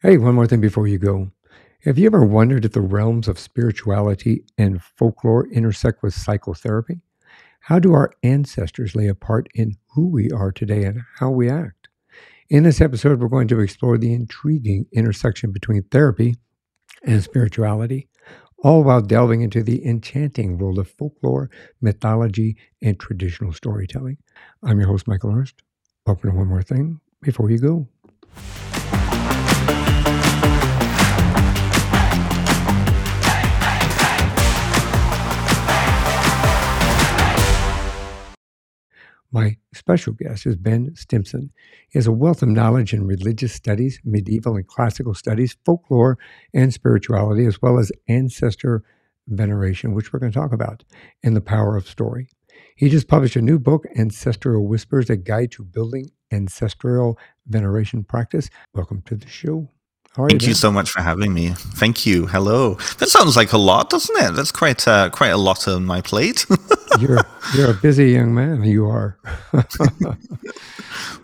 Hey, one more thing before you go. Have you ever wondered if the realms of spirituality and folklore intersect with psychotherapy? How do our ancestors lay a part in who we are today and how we act? In this episode, we're going to explore the intriguing intersection between therapy and spirituality, all while delving into the enchanting world of folklore, mythology, and traditional storytelling. I'm your host, Michael Herst. Welcome to One More Thing Before You Go. My special guest is Ben Stimpson. He has a wealth of knowledge in religious studies, medieval and classical studies, folklore, and spirituality, as well as ancestor veneration, which we're going to talk about, and the power of story. He just published a new book, Ancestral Whispers, a guide to building ancestral veneration practice. Welcome to the show. Thank you, so much for having me. Thank you. Hello. That sounds like a lot, doesn't it? That's quite uh, quite a lot on my plate. you're you're a busy young man. You are.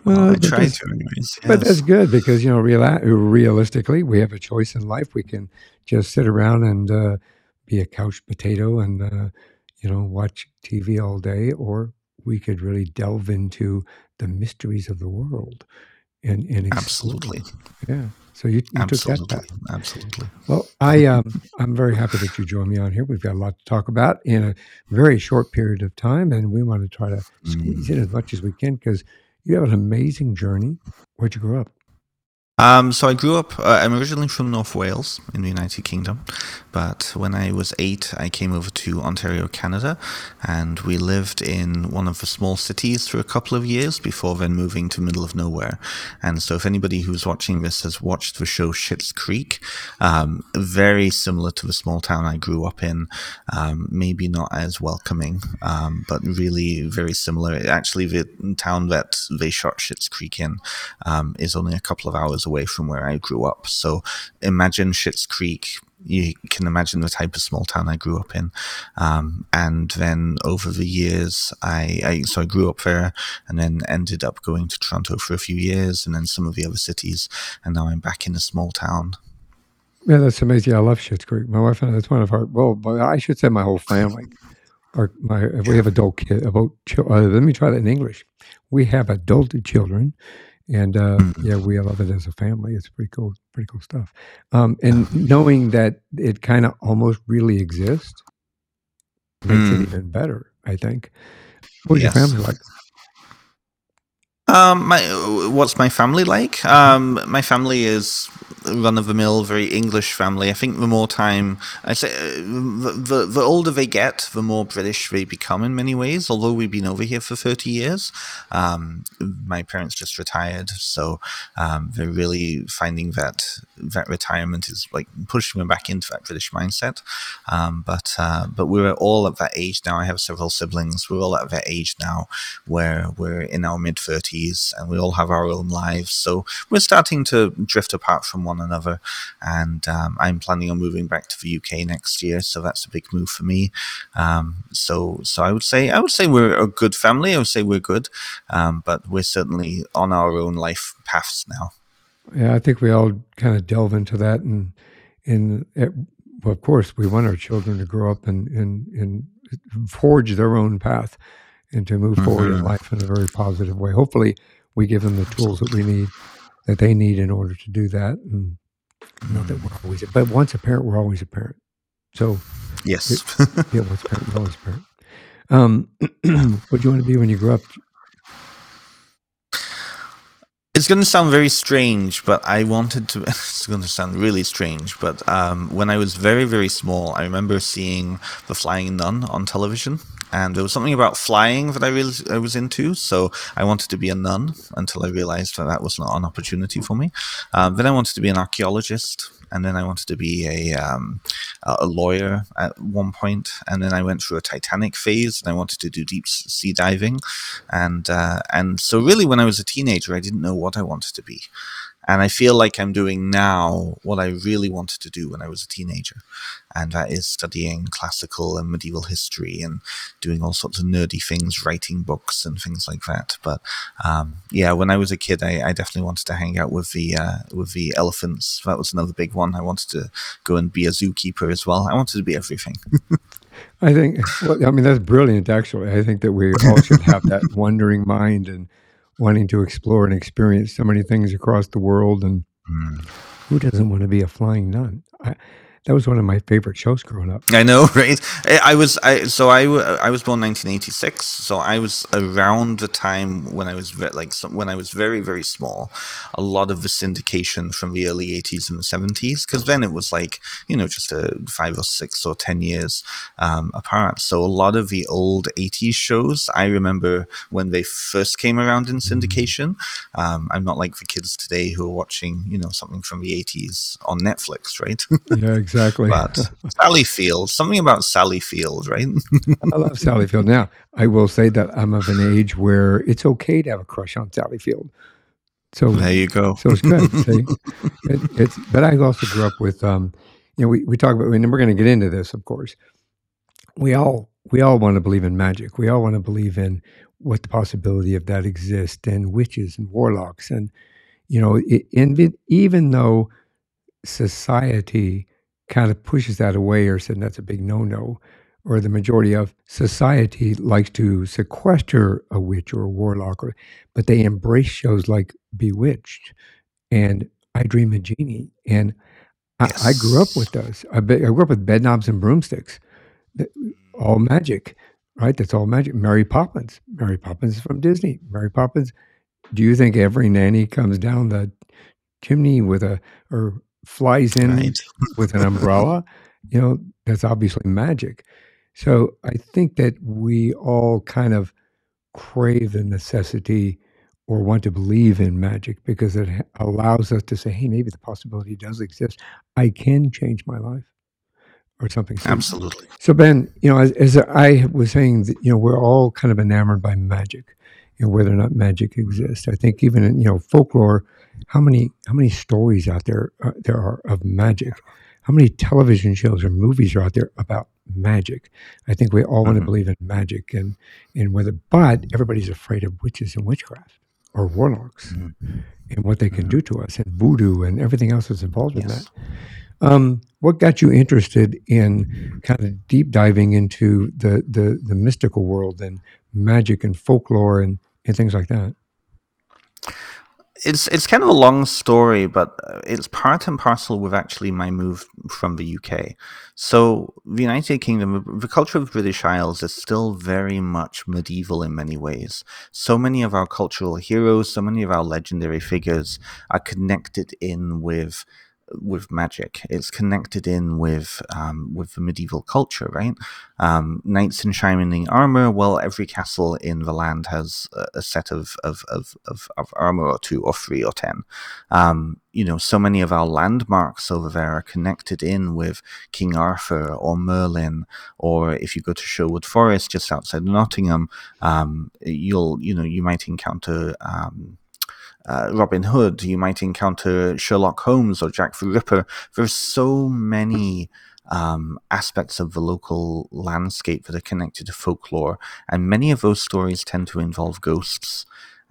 well, I try to, anyways. Yes. But that's good because you know, real, realistically, we have a choice in life. We can just sit around and uh, be a couch potato and uh, you know watch TV all day, or we could really delve into the mysteries of the world and, and absolutely, yeah. So you, you took that path. Absolutely. Well, I um, I'm very happy that you joined me on here. We've got a lot to talk about in a very short period of time, and we want to try to squeeze mm. in as much as we can because you have an amazing journey. Where'd you grow up? Um, so I grew up. Uh, I'm originally from North Wales in the United Kingdom, but when I was eight, I came over to Ontario, Canada, and we lived in one of the small cities for a couple of years before then moving to middle of nowhere. And so, if anybody who's watching this has watched the show Schitt's Creek, um, very similar to the small town I grew up in. Um, maybe not as welcoming, um, but really very similar. Actually, the town that they shot Schitt's Creek in um, is only a couple of hours away from where I grew up. So imagine Schitt's Creek. You can imagine the type of small town I grew up in. Um, and then over the years, I, I, so I grew up there and then ended up going to Toronto for a few years and then some of the other cities. And now I'm back in a small town. Yeah, that's amazing. I love Schitt's Creek. My wife and I, that's one of our, well, I should say my whole family. Our, my, we have adult kids, about, uh, let me try that in English. We have adult children and uh, mm-hmm. yeah, we love it as a family. It's pretty cool, pretty cool stuff. Um, and knowing that it kind of almost really exists makes mm. it even better. I think. What's yes. your family like? Um, my what's my family like? Um, my family is run of the mill, very English family. I think the more time I say, uh, the, the, the older they get, the more British they become in many ways. Although we've been over here for thirty years, um, my parents just retired, so um, they're really finding that that retirement is like pushing them back into that British mindset. Um, but uh, but we're all at that age now. I have several siblings. We're all at that age now where we're in our mid thirties and we all have our own lives. So we're starting to drift apart from one another. And um, I'm planning on moving back to the UK next year, so that's a big move for me. Um, so so I would say I would say we're a good family. I would say we're good, um, but we're certainly on our own life paths now. Yeah, I think we all kind of delve into that, and and it, well, of course, we want our children to grow up and and and forge their own path and to move mm-hmm. forward in mm-hmm. life in a very positive way. Hopefully, we give them the tools that we need, that they need in order to do that. And not that we're always, but once a parent, we're always a parent. So, yes, it, yeah, once a parent, we're always a parent. Um, what do you want to be when you grow up? It's going to sound very strange, but I wanted to. It's going to sound really strange, but um, when I was very, very small, I remember seeing The Flying Nun on television and there was something about flying that I really I was into. So I wanted to be a nun until I realized that that was not an opportunity for me. Um, then I wanted to be an archaeologist, and then I wanted to be a um, a lawyer at one point, and then I went through a Titanic phase, and I wanted to do deep sea diving, and uh, and so really when I was a teenager, I didn't know what I wanted to be. And I feel like I'm doing now what I really wanted to do when I was a teenager. And that is studying classical and medieval history and doing all sorts of nerdy things, writing books and things like that. But um, yeah, when I was a kid, I, I, definitely wanted to hang out with the uh, with the elephants. That was another big one. I wanted to go and be a zookeeper as well. I wanted to be everything. I think, well, I mean, that's brilliant, actually. I think that we all should have that wondering mind and wanting to explore and experience so many things across the world. And mm. who doesn't want to be a flying nun? I, that was one of my favorite shows growing up. I know, right? I was I so I, I was born 1986, so I was around the time when I was ve- like some, when I was very very small. A lot of the syndication from the early 80s and the 70s, because then it was like you know just a five or six or ten years um, apart. So a lot of the old 80s shows I remember when they first came around in syndication. Um, I'm not like the kids today who are watching you know something from the 80s on Netflix, right? yeah, exactly. Exactly. But Sally Field, something about Sally Field, right? I love Sally Field. Now, I will say that I'm of an age where it's okay to have a crush on Sally Field. So there you go. So it's good. See, it, it's but I also grew up with, um, you know, we, we talk about, and we're going to get into this, of course. We all we all want to believe in magic. We all want to believe in what the possibility of that exists, and witches and warlocks, and you know, it, and even though society kind of pushes that away or said that's a big no no, or the majority of society likes to sequester a witch or a warlock, or, but they embrace shows like Bewitched and I Dream of Jeannie. And yes. I, I, grew up with those. I, be, I, grew up with bedknobs and broomsticks, all magic, right? That's all magic. Mary Poppins. Mary Poppins is from Disney. Mary Poppins. Do you think every nanny comes down the chimney with a or flies in right. with an umbrella, you know, that's obviously magic. So I think that we all kind of crave the necessity or want to believe in magic because it allows us to say, hey, maybe the possibility does exist. I can change my life or something. Absolutely. So, Ben, you know, as, as I was saying, that, you know, we're all kind of enamored by magic and whether or not magic exists. I think even in, you know, folklore, how many how many stories out there uh, there are of magic? How many television shows or movies are out there about magic? I think we all want to mm-hmm. believe in magic and and whether, but everybody's afraid of witches and witchcraft or warlocks mm-hmm. and what they can mm-hmm. do to us and voodoo and everything else that's involved yes. in that. Um, what got you interested in kind of deep diving into the, the, the mystical world and magic and folklore and, and things like that? It's it's kind of a long story, but uh, it's part and parcel with actually my move from the UK. So the United Kingdom, the culture of the British Isles is still very much medieval in many ways. So many of our cultural heroes, so many of our legendary figures are connected in with with magic. It's connected in with um, with the medieval culture, right? Um, knights in shining armor. Well, every castle in the land has a, a set of of, of, of of armor or two or three or ten. Um, you know, so many of our landmarks over there are connected in with King Arthur or Merlin, or if you go to Sherwood Forest just outside Nottingham, um, you'll you know you might encounter um, uh, Robin Hood, you might encounter Sherlock Holmes or Jack the Ripper. There's so many um, aspects of the local landscape that are connected to folklore, and many of those stories tend to involve ghosts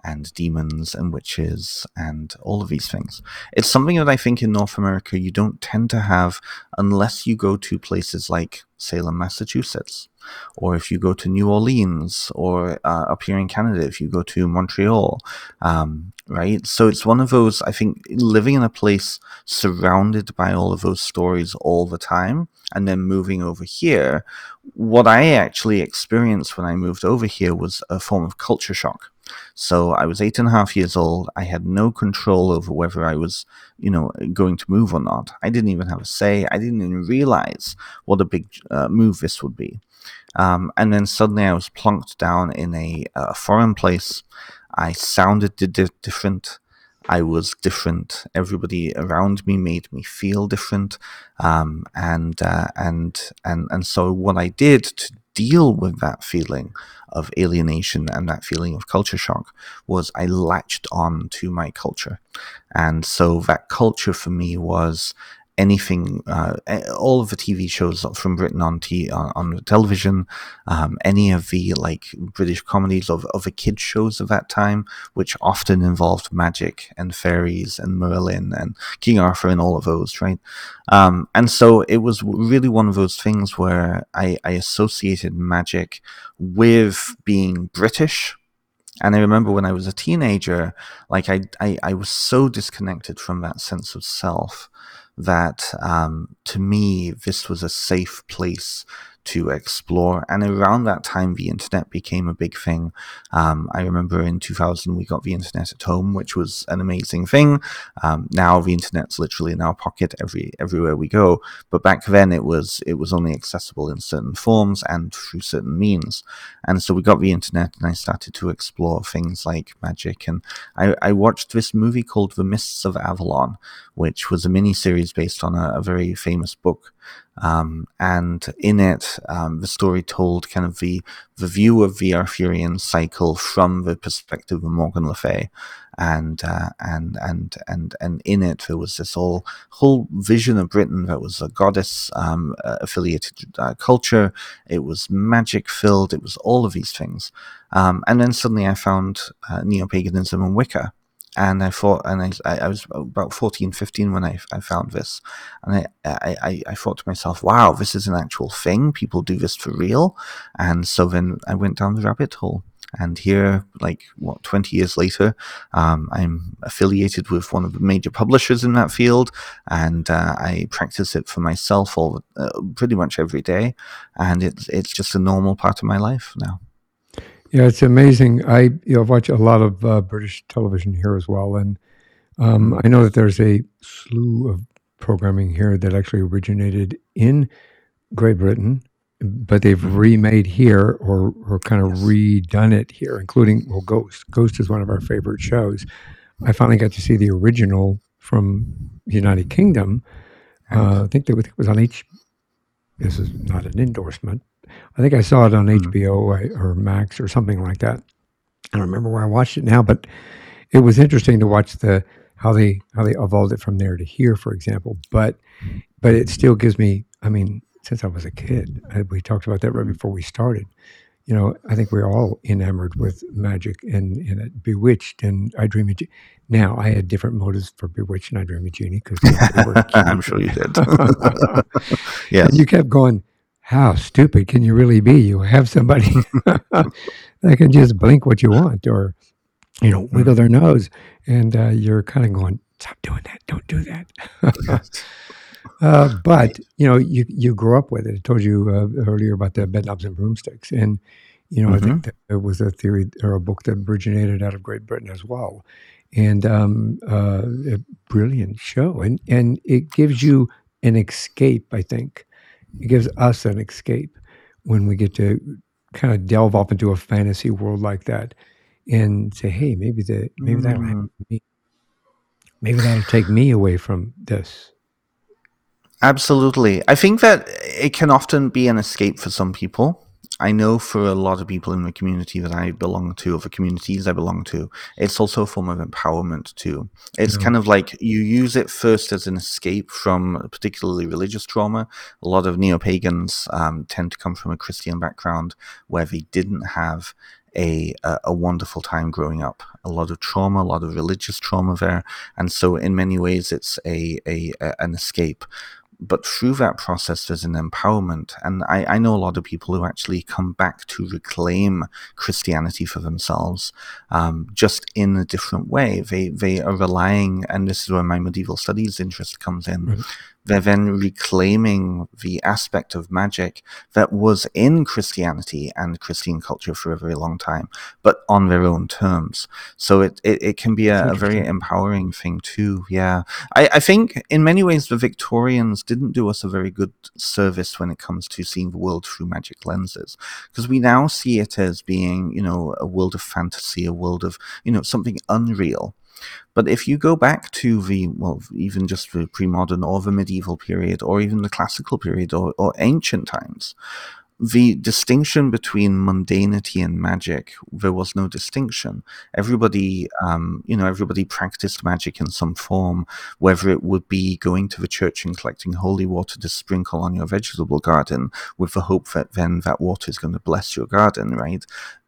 and demons and witches and all of these things. It's something that I think in North America you don't tend to have unless you go to places like Salem, Massachusetts, or if you go to New Orleans, or uh, up here in Canada, if you go to Montreal, um, right? So it's one of those, I think, living in a place surrounded by all of those stories all the time, and then moving over here. What I actually experienced when I moved over here was a form of culture shock so I was eight and a half years old. I had no control over whether I was, you know, going to move or not. I didn't even have a say. I didn't even realize what a big uh, move this would be. Um, and then suddenly I was plunked down in a, a foreign place. I sounded di- different. I was different. Everybody around me made me feel different, um, and uh, and and and so what I did to deal with that feeling of alienation and that feeling of culture shock was I latched on to my culture. And so that culture for me was anything, uh, all of the TV shows from Britain on t- on, on television, um, any of the like British comedies of, the kids shows of that time, which often involved magic and fairies and Merlin and King Arthur and all of those, right? Um, and so it was really one of those things where I, I associated magic with being British. And I remember when I was a teenager, like I, I, I was so disconnected from that sense of self that um, to me, this was a safe place to explore. And around that time, the internet became a big thing. Um, I remember in 2000, we got the internet at home, which was an amazing thing. Um, now the internet's literally in our pocket every everywhere we go. But back then, it was it was only accessible in certain forms and through certain means. And so we got the internet, and I started to explore things like magic. And I, I watched this movie called The Mists of Avalon, which was a mini series based on a, a very famous book. Um, and in it, um, the story told kind of the the view of the Arthurian cycle from the perspective of Morgan Le Fay, and uh, and and and and in it there was this whole whole vision of Britain that was a goddess um, uh, affiliated uh, culture. It was magic filled. It was all of these things, um, and then suddenly I found uh, neo paganism and Wicca, and I thought, and I, I was about 14, 15 when I, I found this, and I, I, I thought to myself, wow, this is an actual thing. People do this for real. And so then I went down the rabbit hole. And here, like, what, 20 years later, um, I'm affiliated with one of the major publishers in that field, and uh, I practice it for myself all uh, pretty much every day. And it's, it's just a normal part of my life now. Yeah, it's amazing. I you know watch a lot of uh, British television here as well, and um, mm-hmm. I know that there's a slew of programming here that actually originated in Great Britain, but they've mm-hmm. remade here or or kind of yes. redone it here, including well, Ghost. Ghost is one of our favorite shows. I finally got to see the original from the United Kingdom. Uh, I think it was on H. This is not an endorsement, I think I saw it on mm-hmm. HBO or Max or something like that. I don't remember where I watched it now, but it was interesting to watch the how they how they evolved it from there to here, for example. But but it still gives me. I mean, since I was a kid, I, we talked about that right before we started. You know, I think we're all enamored with magic and, and Bewitched and I Dream of Jeannie. Now, I had different motives for Bewitched and I Dream of Jeannie because I'm sure you did. yeah, you kept going how stupid can you really be? You have somebody that can just blink what you want or, you know, wiggle their nose. And uh, you're kind of going, stop doing that. Don't do that. uh, but, you know, you, you grew up with it. I told you uh, earlier about the bedknobs and broomsticks. And, you know, mm-hmm. I think there was a theory or a book that originated out of Great Britain as well. And um, uh, a brilliant show. And, and it gives you an escape, I think it gives us an escape when we get to kind of delve off into a fantasy world like that and say, hey, maybe the maybe that'll happen mm. to me. Maybe that'll take me away from this. Absolutely. I think that it can often be an escape for some people. I know for a lot of people in the community that I belong to, or the communities I belong to, it's also a form of empowerment too. It's kind of like you use it first as an escape from particularly religious trauma. A lot of neo pagans um, tend to come from a Christian background where they didn't have a, a, a wonderful time growing up. A lot of trauma, a lot of religious trauma there, and so in many ways it's a, a, a an escape but through that process, there's an empowerment. And I, I, know a lot of people who actually come back to reclaim Christianity for themselves, um, just in a different way. They, they are relying, and this is where my medieval studies interest comes in. Mm-hmm they're then reclaiming the aspect of magic that was in Christianity and Christian culture for a very long time, but on their own terms. So it, it, it can be a, a, very empowering thing too. Yeah. I, I think in many ways the Victorians didn't do us a very good service when it comes to seeing the world through magic lenses. Because we now see it as being, you know, a world of fantasy, a world of, you know, something unreal. But if you go back to the, well, even just the pre modern or the medieval period or even the classical period or, or ancient times, the distinction between mundanity and magic, there was no distinction. Everybody, um, you know, everybody practiced magic in some form, whether it would be going to the church and collecting holy water to sprinkle on your vegetable garden with the hope that then that water is going to bless your garden, right?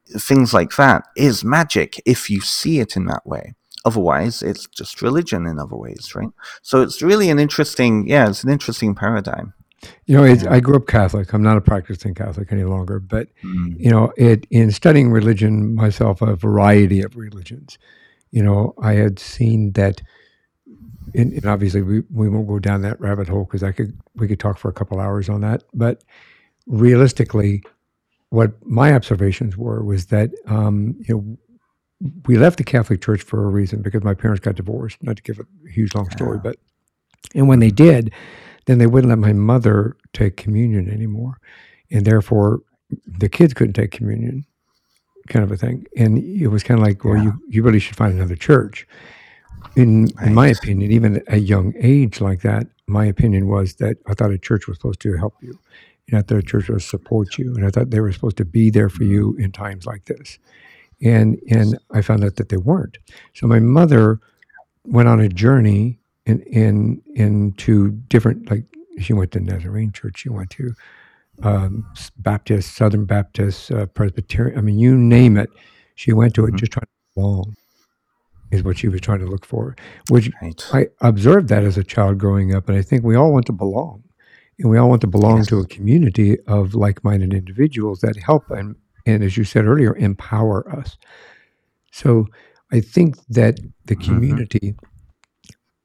Things like that is magic if you see it in that way. Otherwise, it's just religion in other ways, right? So it's really an interesting, yeah, it's an interesting paradigm. You know, I grew up Catholic. I'm not a practicing Catholic any longer, but mm. you know, it in studying religion myself, a variety of religions. You know, I had seen that, and, and obviously we, we won't go down that rabbit hole because I could we could talk for a couple hours on that. But realistically, what my observations were was that um, you know we left the Catholic Church for a reason because my parents got divorced. Not to give a huge long story, but and when they did, then they wouldn't let my mother take communion anymore, and therefore the kids couldn't take communion, kind of a thing. And it was kind of like, well, yeah. you you really should find another church. In right. in my opinion, even at a young age like that, my opinion was that I thought a church was supposed to help you, and I thought a church was support you, and I thought they were supposed to be there for mm-hmm. you in times like this. And and I found out that they weren't. So my mother went on a journey in in into different like she went to Nazarene Church, she went to um, Baptist, Southern Baptist, uh, Presbyterian. I mean, you name it, she went to it mm-hmm. just trying to belong. Is what she was trying to look for. Which right. I observed that as a child growing up, and I think we all want to belong, and we all want to belong yes. to a community of like-minded individuals that help and and as you said earlier, empower us. So I think that the mm-hmm. community. Mm-hmm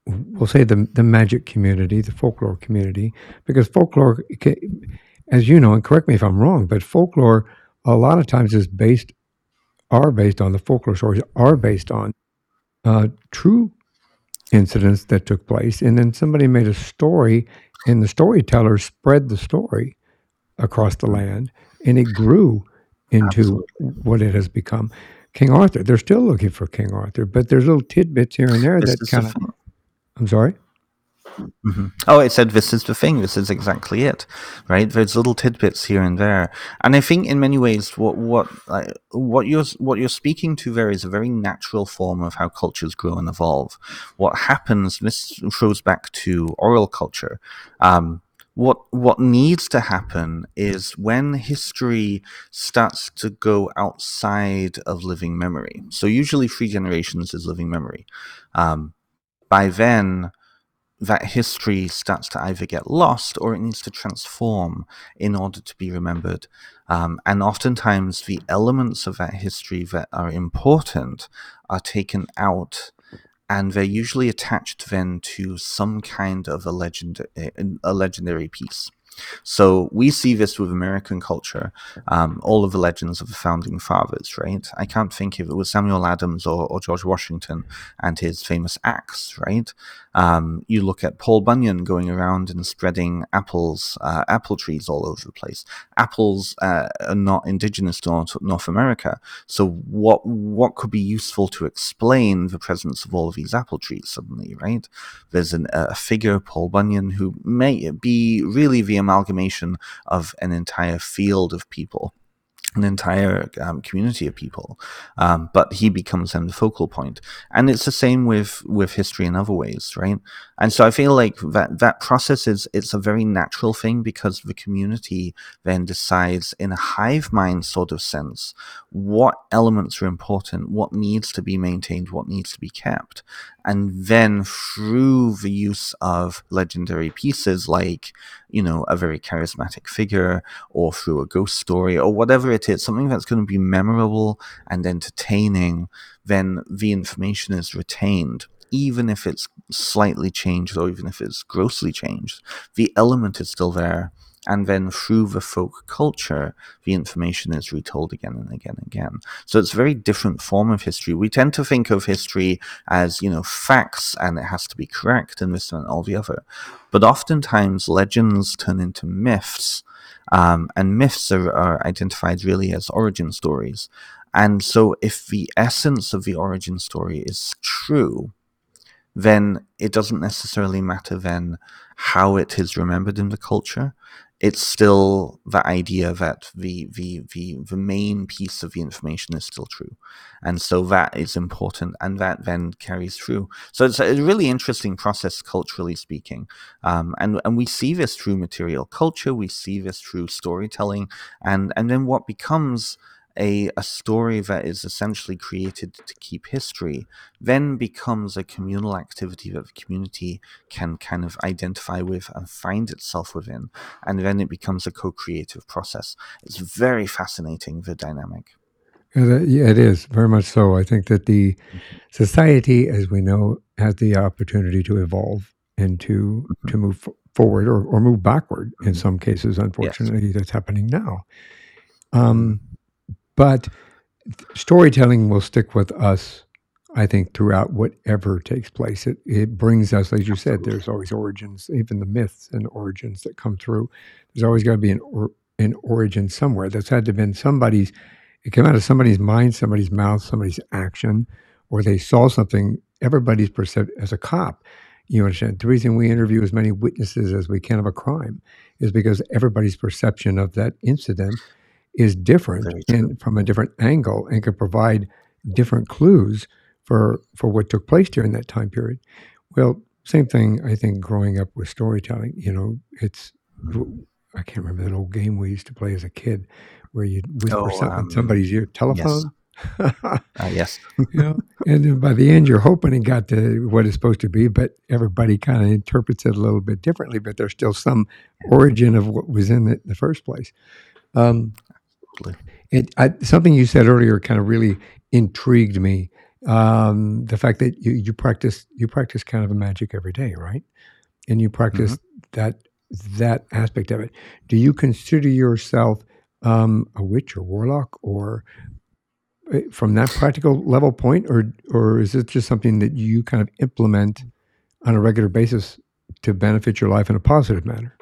we'll say the the magic community, the folklore community, because folklore, as you know, and correct me if I'm wrong, but folklore a lot of times is based are based on the folklore stories are based on uh, true incidents that took place, and then somebody made a story, and the storyteller spread the story across the land, and it grew into Absolutely. what it has become. King Arthur. They're still looking for King Arthur, but there's little tidbits here and there that kind of I'm sorry. Mm-hmm. Oh, it said this is the thing. This is exactly it, right? There's little tidbits here and there, and I think in many ways, what what uh, what you're what you're speaking to there is a very natural form of how cultures grow and evolve. What happens? This shows back to oral culture. Um, what what needs to happen is when history starts to go outside of living memory. So usually, three generations is living memory. Um, by then that history starts to either get lost or it needs to transform in order to be remembered. Um, and oftentimes, the elements of that history that are important are taken out, and they're usually attached then to some kind of a legend, a legendary piece. So we see this with American culture, um, all of the legends of the founding fathers, right? I can't think if it was Samuel Adams or, or George Washington and his famous axe, right? Um, you look at Paul Bunyan going around and spreading apples, uh, apple trees all over the place. Apples uh, are not indigenous to North America, so what what could be useful to explain the presence of all of these apple trees suddenly, right? There's an, a figure, Paul Bunyan, who may be really the amalgamation of an entire field of people an entire um, community of people, um, but he becomes then the focal point. And it's the same with with history in other ways, right? And so I feel like that that process is it's a very natural thing because the community then decides in a hive mind sort of sense what elements are important, what needs to be maintained, what needs to be kept, and then through the use of legendary pieces like you know a very charismatic figure or through a ghost story or whatever it is something that's going to be memorable and entertaining then the information is retained even if it's slightly changed or even if it's grossly changed the element is still there and then through the folk culture, the information is retold again and again and again. So it's a very different form of history. We tend to think of history as, you know, facts and it has to be correct and this and all the other. But oftentimes legends turn into myths, um, and myths are, are identified really as origin stories. And so if the essence of the origin story is true, then it doesn't necessarily matter then how it is remembered in the culture it's still the idea that the, the the the main piece of the information is still true, and so that is important, and that then carries through. So it's a really interesting process culturally speaking, um, and and we see this through material culture, we see this through storytelling, and and then what becomes a, a story that is essentially created to keep history then becomes a communal activity that the community can kind of identify with and find itself within. And then it becomes a co creative process. It's very fascinating, the dynamic. Yeah, it is very much so. I think that the mm-hmm. society, as we know, has the opportunity to evolve and to mm-hmm. to move forward or, or move backward in mm-hmm. some cases. Unfortunately, yes. that's happening now. Um, mm-hmm. But storytelling will stick with us, I think, throughout whatever takes place. It, it brings us, as you said, there's always origins, even the myths and origins that come through. There's always got to be an, or, an origin somewhere. That's had to have been somebody's, it came out of somebody's mind, somebody's mouth, somebody's action, or they saw something. Everybody's perception as a cop. You understand? The reason we interview as many witnesses as we can of a crime is because everybody's perception of that incident is different and from a different angle and can provide different clues for for what took place during that time period. Well, same thing I think growing up with storytelling, you know, it's mm-hmm. I can't remember that old game we used to play as a kid where you'd whisper oh, something um, somebody's ear telephone. Yes. uh, yes. you know, and then by the end, you're hoping it got to what it's supposed to be, but everybody kind of interprets it a little bit differently. But there's still some origin of what was in it in the first place. Um, it, I, something you said earlier kind of really intrigued me. Um, the fact that you, you practice you practice kind of a magic every day, right? And you practice mm-hmm. that that aspect of it. Do you consider yourself um, a witch or warlock, or eh, from that practical level point, or or is it just something that you kind of implement on a regular basis to benefit your life in a positive manner?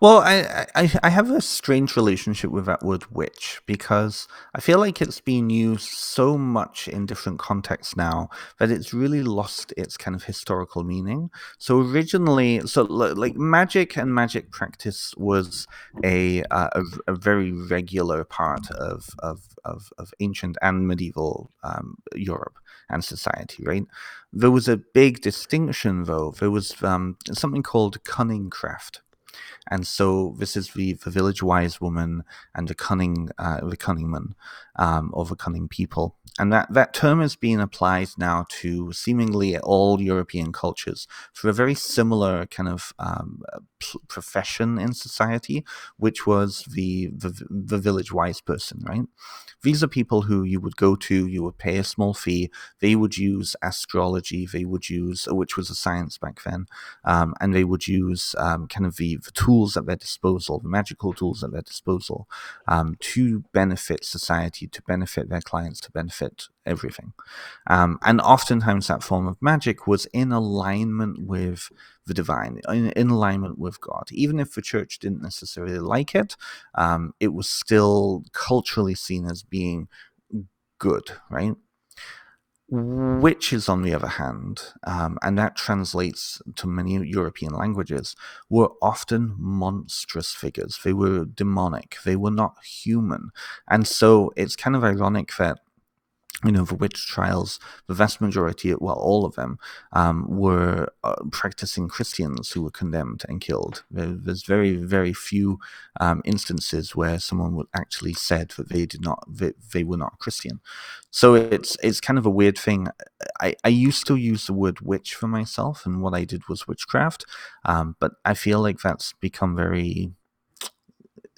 Well, I, I I have a strange relationship with that word witch because I feel like it's been used so much in different contexts now that it's really lost its kind of historical meaning. So originally, so like magic and magic practice was a uh, a, a, very regular part of of, of, of ancient and medieval um, Europe and society, right? There was a big distinction, though. There was um, something called cunning craft and so this is the, the village wise woman and the cunning uh, the cunning man um, or the cunning people and that, that term is being applied now to seemingly all European cultures for a very similar kind of um, p- profession in society, which was the, the, the village wise person, right? These are people who you would go to, you would pay a small fee, they would use astrology, they would use, which was a science back then, um, and they would use um, kind of the, the, tools at their disposal, the magical tools at their disposal, um, to benefit society, to benefit their clients, to benefit benefit everything. Um, and oftentimes that form of magic was in alignment with the divine, in, in, alignment with God. Even if the church didn't necessarily like it, um, it was still culturally seen as being good, right? Witches, on the other hand, um, and that translates to many European languages, were often monstrous figures. They were demonic. They were not human. And so it's kind of ironic that you know, the witch trials, the vast majority, well, all of them, um, were uh, practicing Christians who were condemned and killed. There, there's very, very few um, instances where someone would actually said that they did not, they, they were not Christian. So it's it's kind of a weird thing. I, I used to use the word witch for myself, and what I did was witchcraft, um, but I feel like that's become very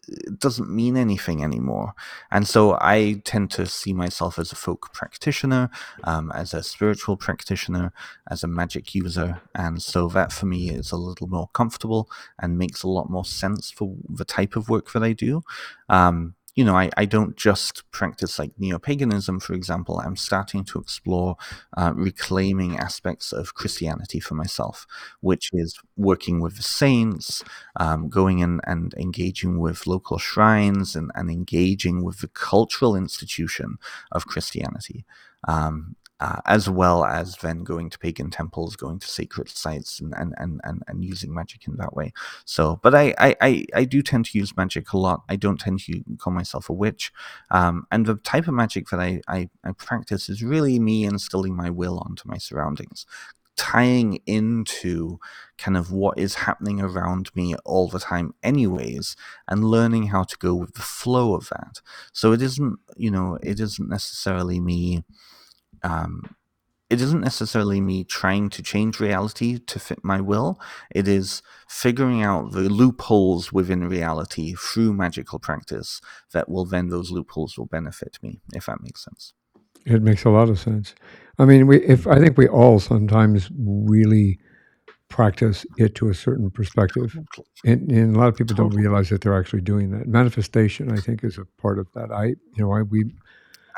it doesn't mean anything anymore. And so I tend to see myself as a folk practitioner, um, as a spiritual practitioner, as a magic user. And so that for me is a little more comfortable and makes a lot more sense for the type of work that I do. Um, you know, I, I don't just practice like neo paganism, for example. I'm starting to explore uh, reclaiming aspects of Christianity for myself, which is working with the saints, um, going in and engaging with local shrines and, and engaging with the cultural institution of Christianity. Um, uh, as well as then going to pagan temples, going to sacred sites, and and, and, and, and using magic in that way. So, but I, I, I, I, do tend to use magic a lot. I don't tend to call myself a witch. Um, and the type of magic that I, I, I practice is really me instilling my will onto my surroundings, tying into kind of what is happening around me all the time anyways and learning how to go with the flow of that so it isn't you know it isn't necessarily me um, it isn't necessarily me trying to change reality to fit my will. It is figuring out the loopholes within reality through magical practice that will then those loopholes will benefit me, if that makes sense. It makes a lot of sense. I mean, we if I think we all sometimes really practice it to a certain perspective, and, and a lot of people totally. don't realize that they're actually doing that. Manifestation, I think, is a part of that. I, you know, I we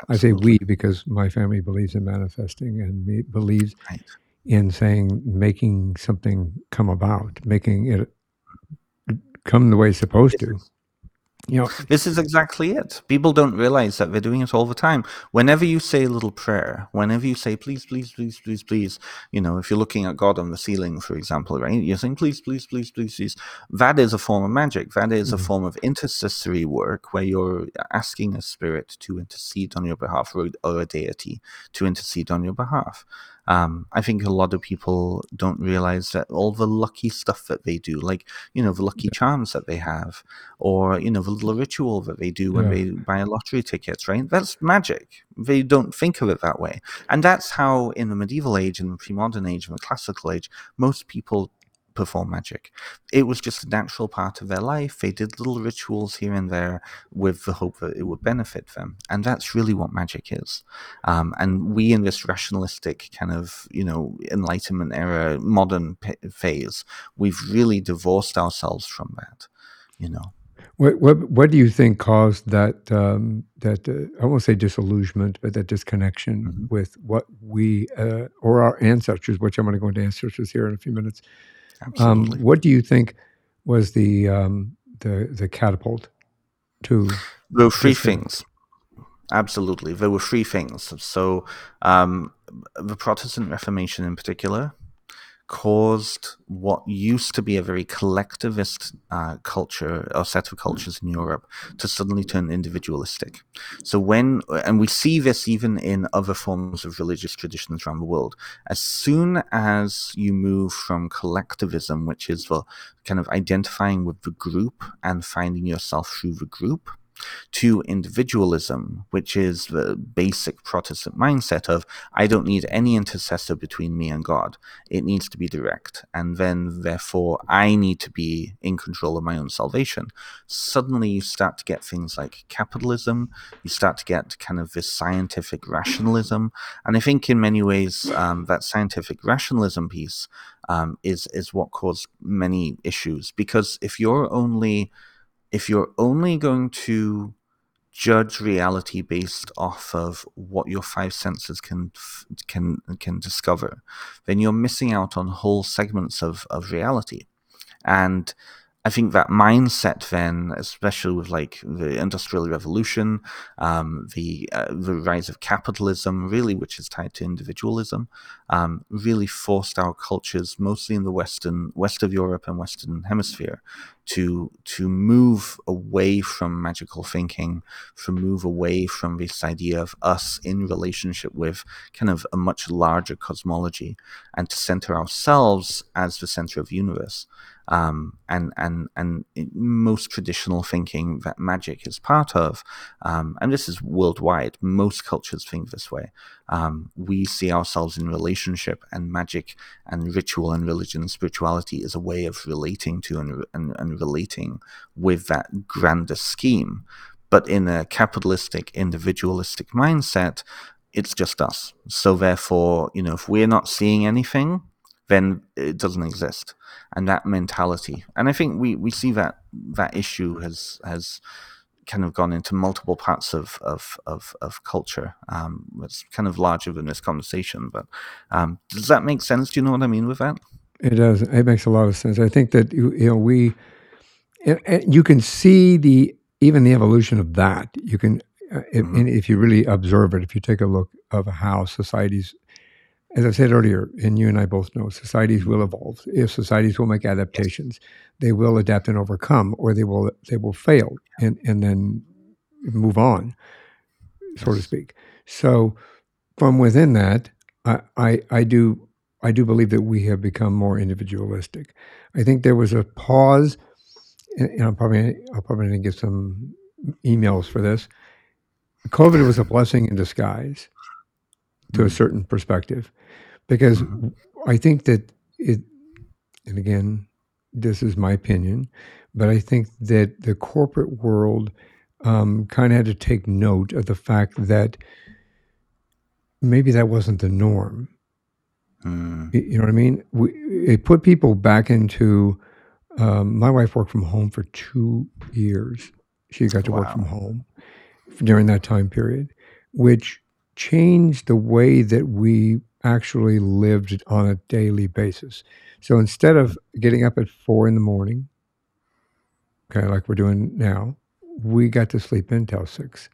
I say we because my family believes in manifesting and me believes right. in saying making something come about, making it come the way it's supposed to. You know, this is exactly it. People don't realize that they're doing it all the time. Whenever you say a little prayer, whenever you say, please, please, please, please, please, you know, if you're looking at God on the ceiling, for example, right, you're saying, please, please, please, please, please. That is a form of magic. That is mm-hmm. a form of intercessory work where you're asking a spirit to intercede on your behalf or, or a deity to intercede on your behalf. Um, I think a lot of people don't realize that all the lucky stuff that they do, like, you know, the lucky charms that they have, or, you know, the little ritual that they do when yeah. they buy lottery tickets, right? That's magic. They don't think of it that way. And that's how, in the medieval age and the pre modern age and the classical age, most people perform magic. It was just a natural part of their life. They did little rituals here and there with the hope that it would benefit them. And that's really what magic is. Um, and we, in this rationalistic kind of, you know, Enlightenment era, modern p- phase, we've really divorced ourselves from that, you know. What, what, what do you think caused that um, that uh, I won't say disillusionment, but that disconnection mm-hmm. with what we uh, or our ancestors, which I'm going to go into ancestors here in a few minutes, um, what do you think was the um, the the catapult to? There were three things. Absolutely, there were three things. So, um, the Protestant Reformation, in particular, caused what used to be a very collectivist uh, culture or set of cultures in Europe to suddenly turn individualistic. So when and we see this even in other forms of religious traditions around the world, as soon as you move from collectivism, which is the kind of identifying with the group and finding yourself through the group, to individualism, which is the basic Protestant mindset of I don't need any intercessor between me and God. It needs to be direct. And then, therefore, I need to be in control of my own salvation. Suddenly, you start to get things like capitalism, you start to get kind of this scientific rationalism. And I think, in many ways, um, that scientific rationalism piece um, is, is what caused many issues. Because if you're only if you're only going to judge reality based off of what your five senses can can can discover, then you're missing out on whole segments of, of reality. And I think that mindset then, especially with like the industrial revolution, um, the uh, the rise of capitalism, really, which is tied to individualism, um, really forced our cultures, mostly in the western west of Europe and Western Hemisphere, to to move away from magical thinking, to move away from this idea of us in relationship with kind of a much larger cosmology, and to center ourselves as the center of the universe um, and and and most traditional thinking that magic is part of, um, and this is worldwide. Most cultures think this way. Um, we see ourselves in relationship, and magic and ritual and religion and spirituality is a way of relating to and, and, and relating with that grander scheme. But in a capitalistic, individualistic mindset, it's just us. So therefore, you know, if we're not seeing anything, then it doesn't exist. And that mentality, and I think we, we see that that issue has has kind of gone into multiple parts of of of, of culture. Um, it's kind of larger than this conversation, but um, does that make sense? Do you know what I mean with that? It does. It makes a lot of sense. I think that you, you know we you can see the even the evolution of that. You can uh, if, mm-hmm. if you really observe it, if you take a look of how societies, as I said earlier, and you and I both know, societies will evolve. If societies will make adaptations, they will adapt and overcome, or they will they will fail and and then move on, so to speak. So from within that, I, I, I do I do believe that we have become more individualistic. I think there was a pause, and, I'm probably I'll probably going to get some emails for this. COVID was a blessing in disguise to a mm-hmm. certain perspective, because mm-hmm. I think that it, and again, this is my opinion, but I think that the corporate world um, kind of had to take note of the fact that maybe that wasn't the norm. Mm. You know what I mean? We, it put people back into. Um, my wife worked from home for two years. She got to wow. work from home during that time period, which changed the way that we actually lived on a daily basis. So instead of getting up at four in the morning, okay, like we're doing now, we got to sleep until six.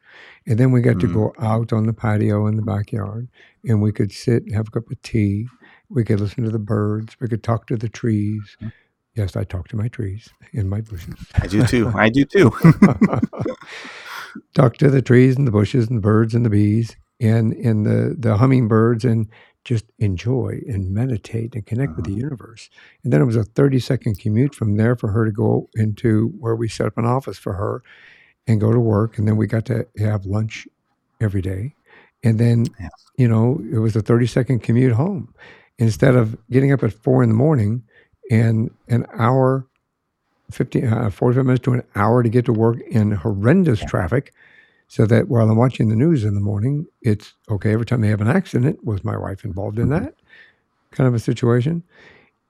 And then we got mm-hmm. to go out on the patio in the backyard and we could sit and have a cup of tea. We could listen to the birds. We could talk to the trees. Mm-hmm. Yes, I talk to my trees in my bushes. I do too. I do too. talk to the trees and the bushes and the birds and the bees and, and the, the hummingbirds and just enjoy and meditate and connect with the mm-hmm. universe. And then it was a 30 second commute from there for her to go into where we set up an office for her and go to work. And then we got to have lunch every day. And then, you know, it was a 30 second commute home instead of getting up at four in the morning and an hour, 15, uh, 45 minutes to an hour to get to work in horrendous yeah. traffic. So that while I'm watching the news in the morning, it's okay. Every time they have an accident, was my wife involved in mm-hmm. that kind of a situation?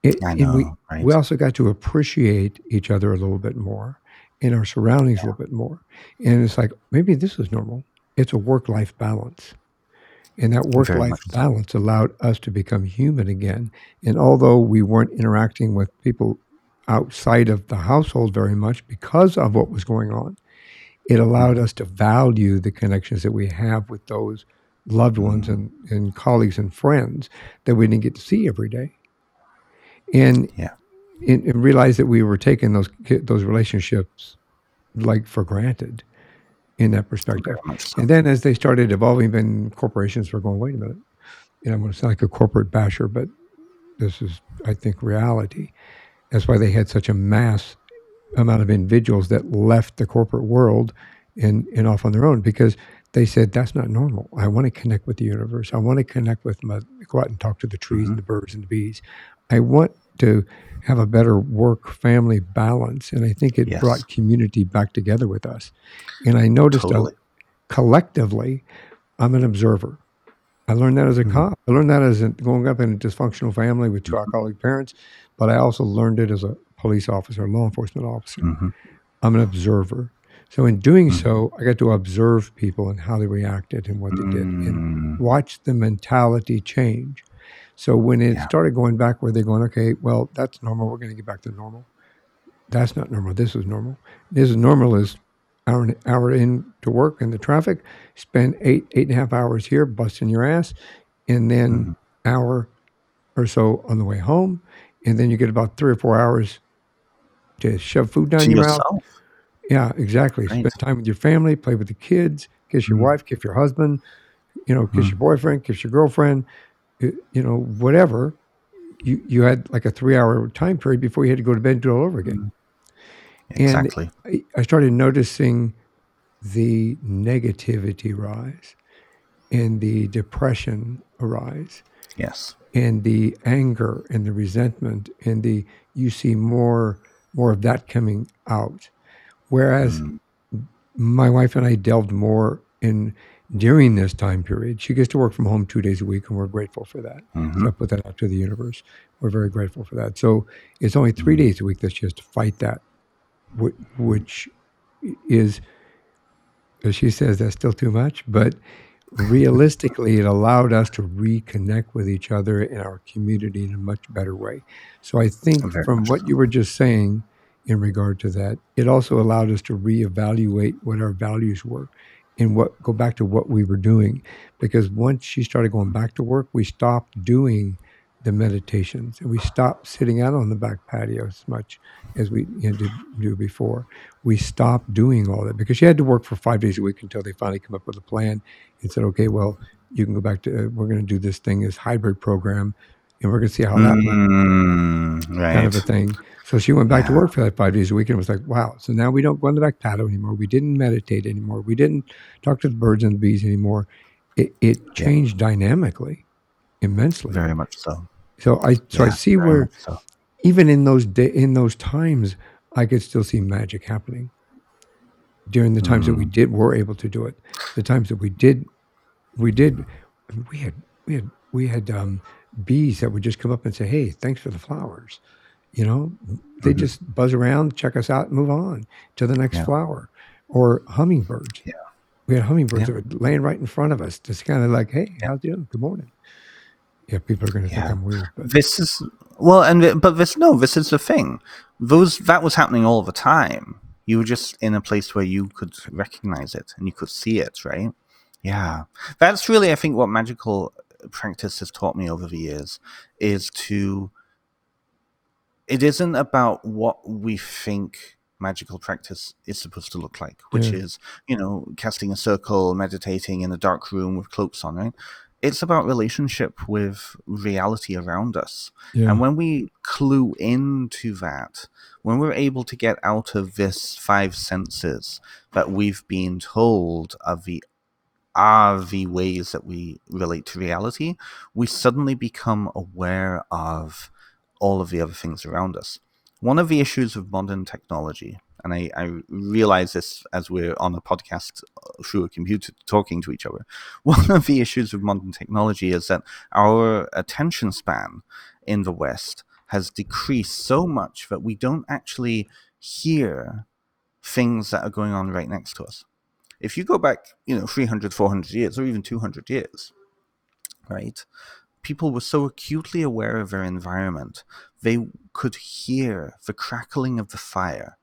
It, know, we, right? we also got to appreciate each other a little bit more in our surroundings yeah. a little bit more. And it's like, maybe this is normal. It's a work life balance. And that work life balance so. allowed us to become human again. And although we weren't interacting with people outside of the household very much because of what was going on, it allowed us to value the connections that we have with those loved ones mm-hmm. and, and colleagues and friends that we didn't get to see every day. And yeah and, and realized that we were taking those those relationships like for granted in that perspective. So. And then as they started evolving, then corporations were going, wait a minute, you know, I'm going to sound like a corporate basher, but this is, I think, reality. That's why they had such a mass amount of individuals that left the corporate world and, and off on their own because they said, that's not normal. I want to connect with the universe. I want to connect with my, go out and talk to the trees mm-hmm. and the birds and the bees. I want to have a better work family balance. And I think it yes. brought community back together with us. And I noticed totally. collectively, I'm an observer. I learned that as a mm-hmm. cop. I learned that as a, growing up in a dysfunctional family with two mm-hmm. alcoholic parents, but I also learned it as a police officer, law enforcement officer. Mm-hmm. I'm an observer. So in doing mm-hmm. so, I got to observe people and how they reacted and what they did and mm. watch the mentality change. So when it yeah. started going back where they're going, okay, well, that's normal. We're going to get back to normal. That's not normal. This is normal. This is normal is hour hour in to work in the traffic, spend eight eight and a half hours here busting your ass, and then mm-hmm. hour or so on the way home, and then you get about three or four hours to shove food down to your yourself. mouth. Yeah, exactly. Right. Spend time with your family, play with the kids, kiss your mm-hmm. wife, kiss your husband, you know, kiss mm-hmm. your boyfriend, kiss your girlfriend, you know, whatever, you, you had like a three hour time period before you had to go to bed and do it all over again. Mm-hmm. Exactly. And I, I started noticing the negativity rise and the depression arise. Yes. And the anger and the resentment and the you see more more of that coming out. Whereas mm. my wife and I delved more in during this time period. She gets to work from home two days a week, and we're grateful for that. Mm-hmm. So I put that out to the universe. We're very grateful for that. So it's only 3 mm-hmm. days a week that she has to fight that, which is, as she says, that's still too much. But realistically, it allowed us to reconnect with each other in our community in a much better way. So I think from what you were just saying in regard to that, it also allowed us to reevaluate what our values were and what go back to what we were doing. Because once she started going back to work we stopped doing the meditations and we stopped sitting out on the back patio as much as we you know, did do before. We stopped doing all that because she had to work for five days a week until they finally come up with a plan and said okay well you can go back to uh, we're going to do this thing this hybrid program and we're going to see how that Mm, right. kind of a thing so she went back to work for that five days a week and was like, wow. So now we don't go on the back patio anymore. We didn't meditate anymore. We didn't talk to the birds and the bees anymore. It, it Yeah. changed dynamically, immensely. Very much so. So I so I see where so. even in those day, in those times, I could still see magic happening during the times that we Mm, did were able to do it. The times that we did we did we had we had we had um, bees that would just come up and say, "Hey, thanks for the flowers." You know, they mhm. just buzz around, check us out, and move on to the next Yeah. flower. Or hummingbirds. Yeah. We had hummingbirds Yeah. that were laying right in front of us, just kind of like, "Hey, Yeah. how's you doing? Good morning." Yeah, people are going to think I'm weird, but This is well, and but this no, this is the thing. Those that was happening all the time. You were just in a place where you could recognize it and you could see it, right? Yeah, that's really I think what magical practice has taught me over the years is to. It isn't about what we think magical practice is supposed to look like, which yeah, is you know casting a circle, meditating in a dark room with cloaks on, right? It's about relationship with reality around us. yeah, And when we clue into that, when we're able to get out of this five senses that we've been told are the are the ways that we relate to reality, we suddenly become aware of all of the other things around us. One of the issues of modern technology, and I, I realize this as we're on a podcast uh, through a computer talking to each other, one of the issues of modern technology is that our attention span in the West has decreased so much that we don't actually hear things that are going on right next to us. If you go back, you know, 300, 400 years, or even 200 years, right? People were so acutely aware of their environment, they could hear the crackling of the fire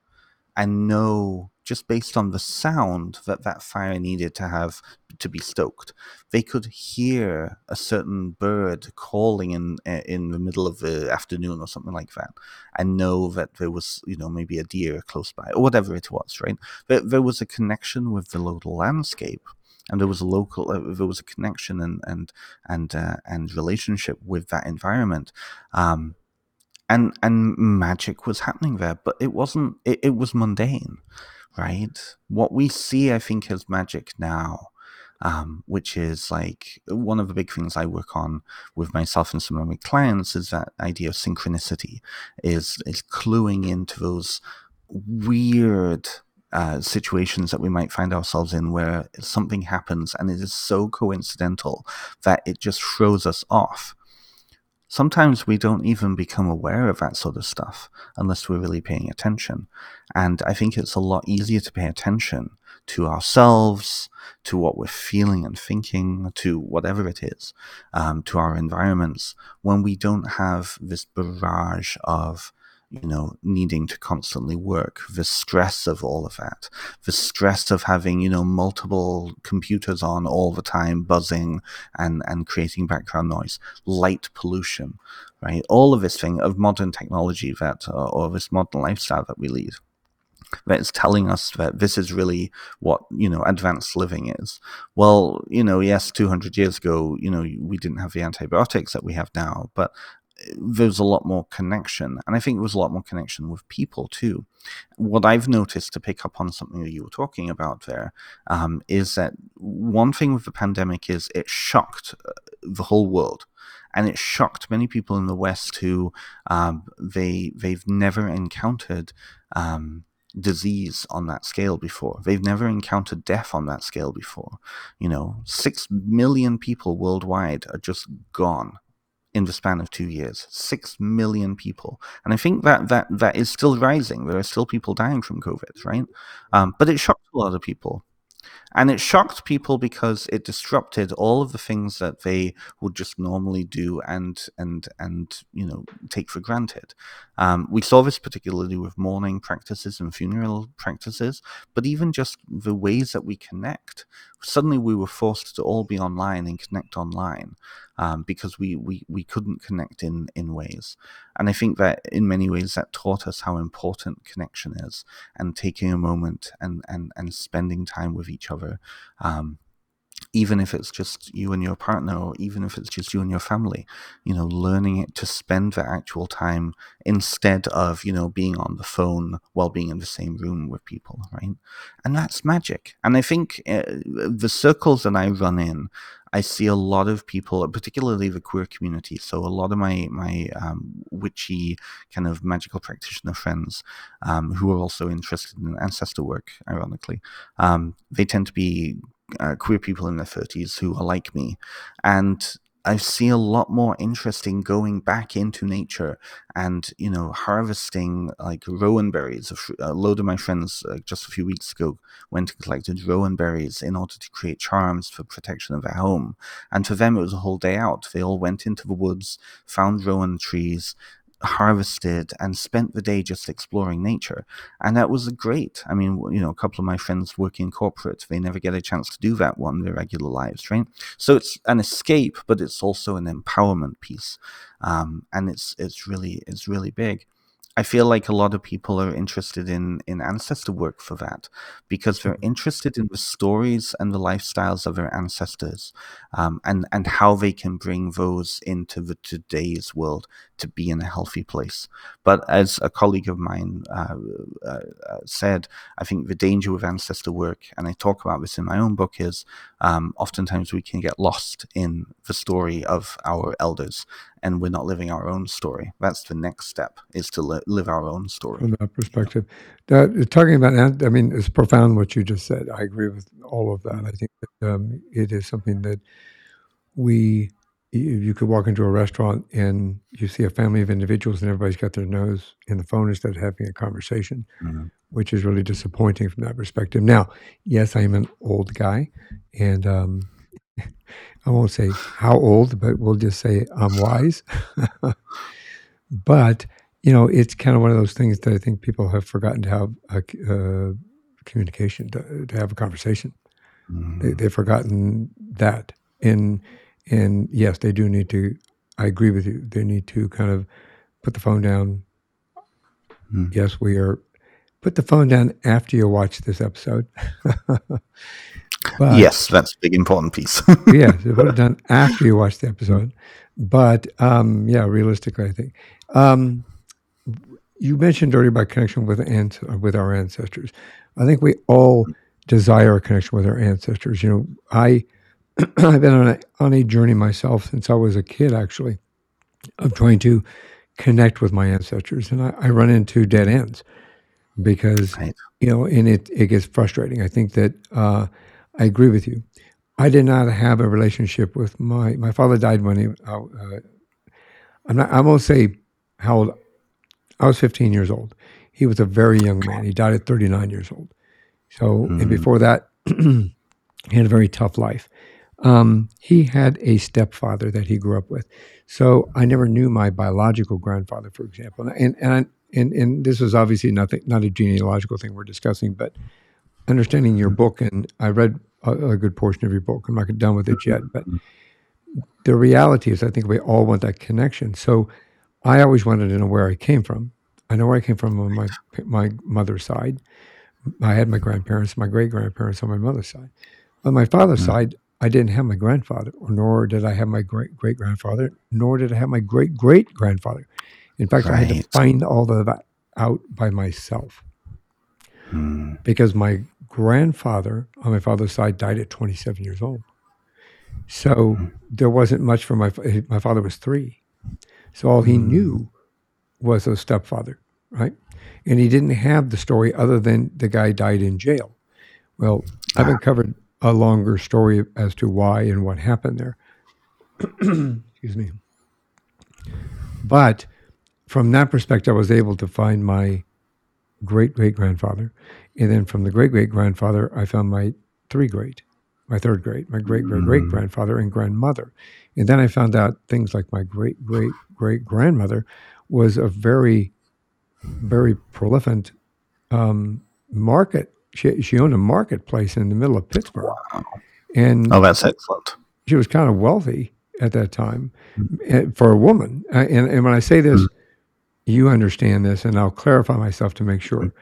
and know just based on the sound that that fire needed to have to be stoked. They could hear a certain bird calling in eh, in the middle of the afternoon or something like that and know that there was you know maybe a deer close by or whatever it was right? There, there was a connection with the local landscape and there was a local uh, there was a connection and and and uh, and relationship with that environment um and and magic was happening there but it wasn't it, it was mundane right? What we see i think as magic now um, which is like one of the big things i work on with myself and some of my clients is that idea of synchronicity is is cluing into those weird uh, situations that we might find ourselves in where something happens and it is so coincidental that it just throws us off sometimes we don't even become aware of that sort of stuff unless we're really paying attention. And I think it's a lot easier to pay attention to ourselves, to what we're feeling and thinking, to whatever it is, um, to our environments, when we don't have this barrage of you know, needing to constantly work, the stress of all of that, the stress of having, you know, multiple computers on all the time, buzzing and, and creating background noise, light pollution, right? All of this thing of modern technology that, uh, or this modern lifestyle that we lead that is telling us that this is really what you know advanced living is. Well you know yes 200 years ago you know we didn't have the antibiotics that we have now but there's a lot more connection and i think there was a lot more connection with people too what i've noticed to pick up on something that you were talking about there um, is that one thing with the pandemic is it shocked uh, the whole world and it shocked many people in the west who um, they they've never encountered um, disease on that scale before. They've never encountered death on that scale before. You know, six million people worldwide are just gone in the span of two years. Six million people, and I think that that that is still rising. There are still people dying from COVID, right? Um, but it shocked a lot of people. And it shocked people because it disrupted all of the things that they would just normally do and and and you know take for granted. Um, we saw this particularly with mourning practices and funeral practices, but even just the ways that we connect. Suddenly, we were forced to all be online and connect online um, because we, we we couldn't connect in in ways. And I think that in many ways that taught us how important connection is and taking a moment and and and spending time with each other. Um, even if it's just you and your partner, or even if it's just you and your family, you know, learning it to spend the actual time instead of, you know, being on the phone while being in the same room with people, right? And that's magic. And I think uh, the circles that I run in, I see a lot of people, particularly the queer community. So a lot of my my um, witchy kind of magical practitioner friends, um, who are also interested in ancestor work, ironically, um, they tend to be uh, queer people in their 30s who are like me. And I see a lot more interest in going back into nature and, you know, harvesting like rowan berries. A load of my friends uh, just a few weeks ago went and collected rowan berries in order to create charms for protection of their home. And for them, it was a whole day out. They all went into the woods, found rowan trees, harvested and spent the day just exploring nature. And that was great. I mean, you know, a couple of my friends work in corporate, they never get a chance to do that one their regular lives, right? So it's an escape, but it's also an empowerment piece. Um, and it's it's really it's really big. I feel like a lot of people are interested in in ancestor work for that because they're mm-hmm. interested in the stories and the lifestyles of their ancestors, um, and and how they can bring those into the today's world to be in a healthy place. But as a colleague of mine uh, uh, uh, said, I think the danger with ancestor work, and I talk about this in my own book, is um, oftentimes we can get lost in the story of our elders and we're not living our own story. That's the next step is to li- live our own story. From that perspective, talking about, that, I mean, it's profound what you just said. I agree with all of that. I think that, um, it is something that we, you could walk into a restaurant and you see a family of individuals and everybody's got their nose in the phone instead of having a conversation, mm-hmm. which is really disappointing from that perspective. Now, yes, I am an old guy and, um, I won't say how old, but we'll just say I'm wise. but you know, it's kind of one of those things that I think people have forgotten to have a, uh, communication, to, to, have a conversation. Mm. They, have forgotten that, and and yes, they do need to. I agree with you. They need to kind of put the phone down. Mm. Yes, we are. Put the phone down after you watch this episode. But, yes, that's a big important piece. yeah, it would have done after you watch the episode. But um, yeah, realistically, I think. Um, you mentioned earlier about connection with ant- with our ancestors. I think we all desire a connection with our ancestors. You know, I I've been on a on a journey myself since I was a kid, actually, of trying to connect with my ancestors, and I, I run into dead ends because right. you know, and it it gets frustrating. I think that uh, I agree with you. I did not have a relationship with my my father died when he. Uh, I'm not. I won't say how old. I was 15 years old. He was a very young man. He died at 39 years old. So, mm. and before that, he had a very tough life. Um, he had a stepfather that he grew up with. So I never knew my biological grandfather, for example. And and and and this was obviously nothing, not a genealogical thing we're discussing, but understanding your book, and I read a, a, good portion of your book. I'm not done with it yet, but the reality is, I think we all want that connection. So I always wanted to know where I came from. I know where I came from on my my mother's side. I had my grandparents, my great grandparents on my mother's side. On my father's mm-hmm. side, I didn't have my grandfather, nor did I have my great great grandfather, nor did I have my great great grandfather. In fact, right. I had to find all of that out by myself. Mm. Because my grandfather on my father's side died at 27 years old. So mm. there wasn't much for my my father was 3. So all he mm. knew was a stepfather, right? And he didn't have the story other than the guy died in jail. Well, I haven't ah. covered a longer story as to why and what happened there. Excuse me. But from that perspective, I was able to find my great great grandfather. And then from the great great grandfather, I found my three great, my third great, my great great great grandfather and grandmother. And then I found out things like my great great great grandmother was a very, very prolific um, market. She, she owned a marketplace in the middle of Pittsburgh. Wow. And Oh, that's excellent. she was kind of wealthy at that time eh, for a woman. Uh, And, and when I say this, you understand this, and I'll clarify myself to make sure.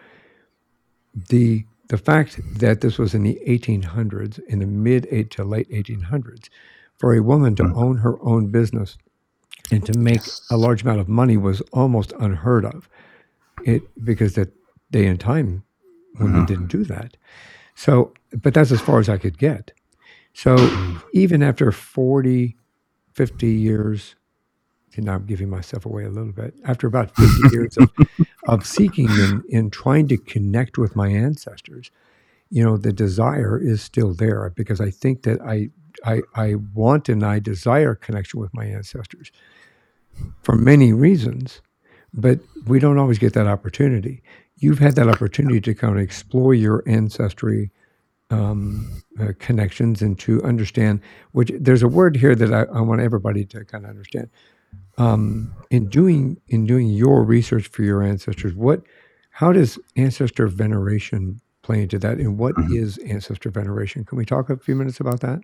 The the fact that this was in the 1800s, in the mid eight to late 1800s, for a woman to own her own business and to make a large amount of money was almost unheard of. It because that day and time women uh-huh. didn't do that. So, but that's as far as I could get. So even after 40, 50 years, and I'm giving myself away a little bit, after about 50 years of, of seeking and, and trying to connect with my ancestors, you know, the desire is still there because I think that I, I, I want and I desire connection with my ancestors for many reasons, but we don't always get that opportunity. You've had that opportunity to kind of explore your ancestry um, uh, connections and to understand which there's a word here that I, I want everybody to kind of understand. Um, in doing in doing your research for your ancestors, what how does ancestor veneration play into that, and what is ancestor veneration? Can we talk a few minutes about that?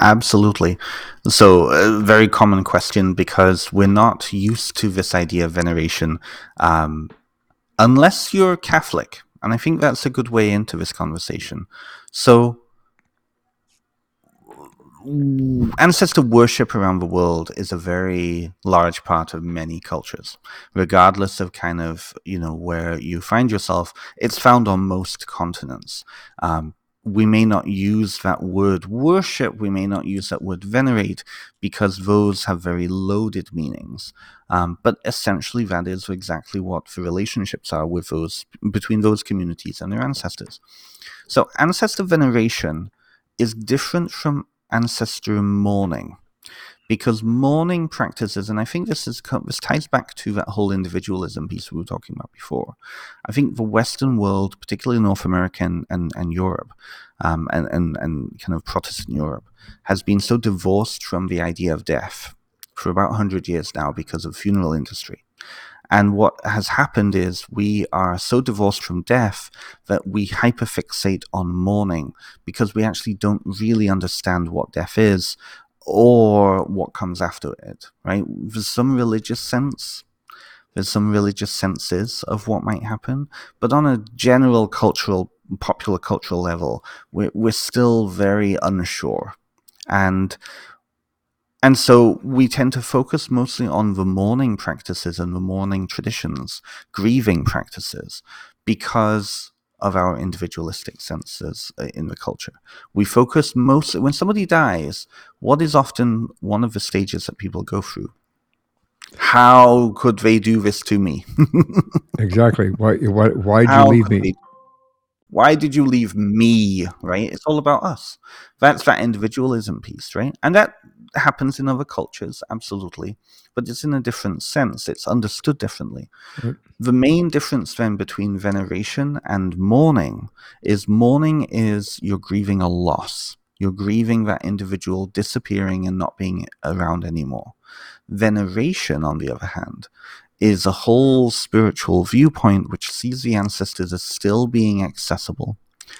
Absolutely. So, a very common question because we're not used to this idea of veneration um, unless you're Catholic. And I think that's a good way into this conversation. So, ancestor worship around the world is a very large part of many cultures regardless of kind of you know where you find yourself it's found on most continents um, we may not use that word worship we may not use that word venerate because those have very loaded meanings. Um, but essentially that is exactly what the relationships are with those between those communities and their ancestors. So ancestor veneration is different from ancestor mourning because mourning practices, and I think this is this ties back to that whole individualism piece we were talking about before. I think the Western world, particularly North America and, and, and Europe, um, and, and, and kind of Protestant Europe, has been so divorced from the idea of death for about 100 years now because of funeral industry. And what has happened is we are so divorced from death that we hyperfixate on mourning because we actually don't really understand what death is or what comes after it, right? There's some religious sense, there's some religious senses of what might happen, but on a general cultural, popular cultural level, we're, we're still very unsure. And and so we tend to focus mostly on the mourning practices and the mourning traditions, grieving practices, because of our individualistic senses uh, in the culture. We focus mostly, when somebody dies, what is often one of the stages that people go through? How could they do this to me? Exactly. Why? Why? Why did you leave me? they- why did you leave me? Right? It's all about us. That's that individualism piece, right? And that happens in other cultures, absolutely. But it's in a different sense. It's understood differently. The main difference then between veneration and mourning is mourning is you're grieving a loss. You're grieving that individual disappearing and not being around anymore. Veneration, on the other hand, is a whole spiritual viewpoint which sees the ancestors as still being accessible,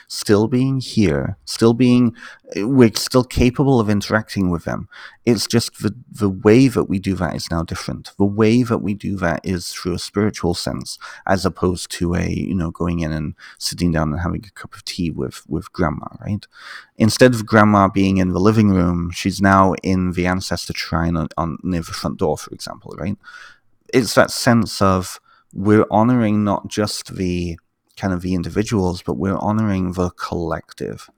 still being here, still being, we're still capable of interacting with them. It's just the, the way that we do that is now different. The way that we do that is through a spiritual sense, as opposed to a, you know, going in and sitting down and having a cup of tea with, with grandma, right? Instead of grandma being in the living room, she's now in the ancestor shrine on, on near the front door, for example, right? it's that sense of we're honoring not just the kind of the individuals, but we're honoring the collective.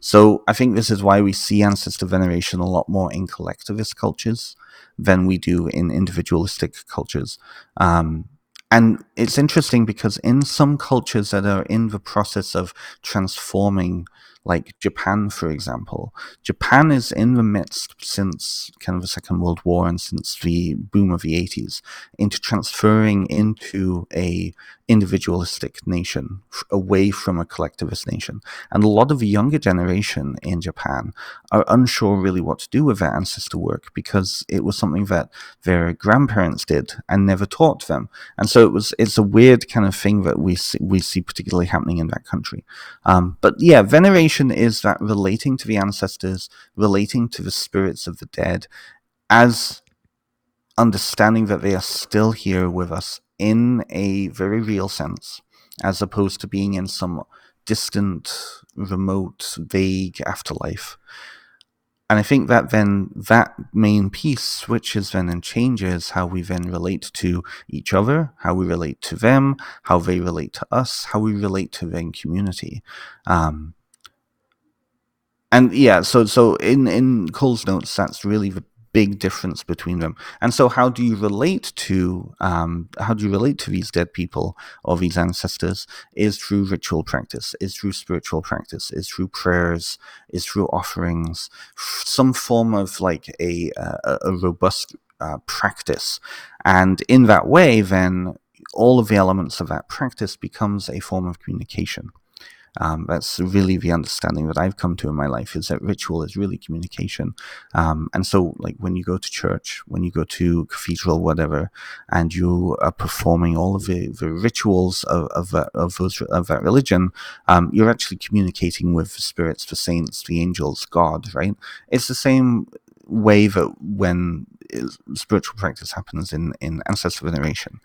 So I think this is why we see ancestor veneration a lot more in collectivist cultures than we do in individualistic cultures. Um, and it's interesting because in some cultures that are in the process of transforming, like Japan, for example. Japan is in the midst since kind of the Second World War and since the boom of the 80s into transferring into a individualistic nation away from a collectivist nation. And a lot of the younger generation in Japan are unsure really what to do with their ancestor work because it was something that their grandparents did and never taught them. And so it was it's a weird kind of thing that we see, we see particularly happening in that country. Um, but yeah, veneration is that relating to the ancestors, relating to the spirits of the dead as understanding that they are still here with us in a very real sense, as opposed to being in some distant, remote, vague afterlife. And I think that then that main piece switches then and changes how we then relate to each other, how we relate to them, how they relate to us, how we relate to then community. Um, and yeah, so so in in Cole's notes, that's really the big difference between them. And so, how do you relate to um, how do you relate to these dead people or these ancestors? Is through ritual practice, is through spiritual practice, is through prayers, is through offerings, some form of like a a, a robust uh, practice, and in that way, then all of the elements of that practice becomes a form of communication. Um, that's really the understanding that I've come to in my life is that ritual is really communication. Um, and so, like when you go to church, when you go to cathedral, whatever, and you are performing all of the, the rituals of of, that, of those of that religion, um, you're actually communicating with the spirits, the saints, the angels, God. Right? It's the same way that when spiritual practice happens in in ancestor veneration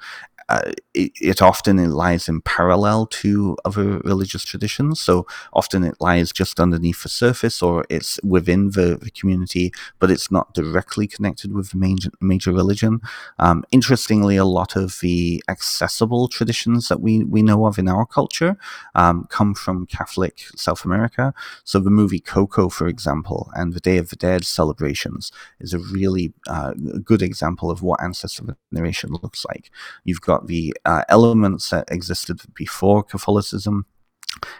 uh, it, it, often it lies in parallel to other religious traditions. So often it lies just underneath the surface, or it's within the, the community, but it's not directly connected with the major, major religion. Um, interestingly, a lot of the accessible traditions that we we know of in our culture um, come from Catholic South America. So the movie Coco, for example, and the Day of the Dead celebrations is a really uh, good example of what ancestor veneration looks like. You've got the uh, elements that existed before Catholicism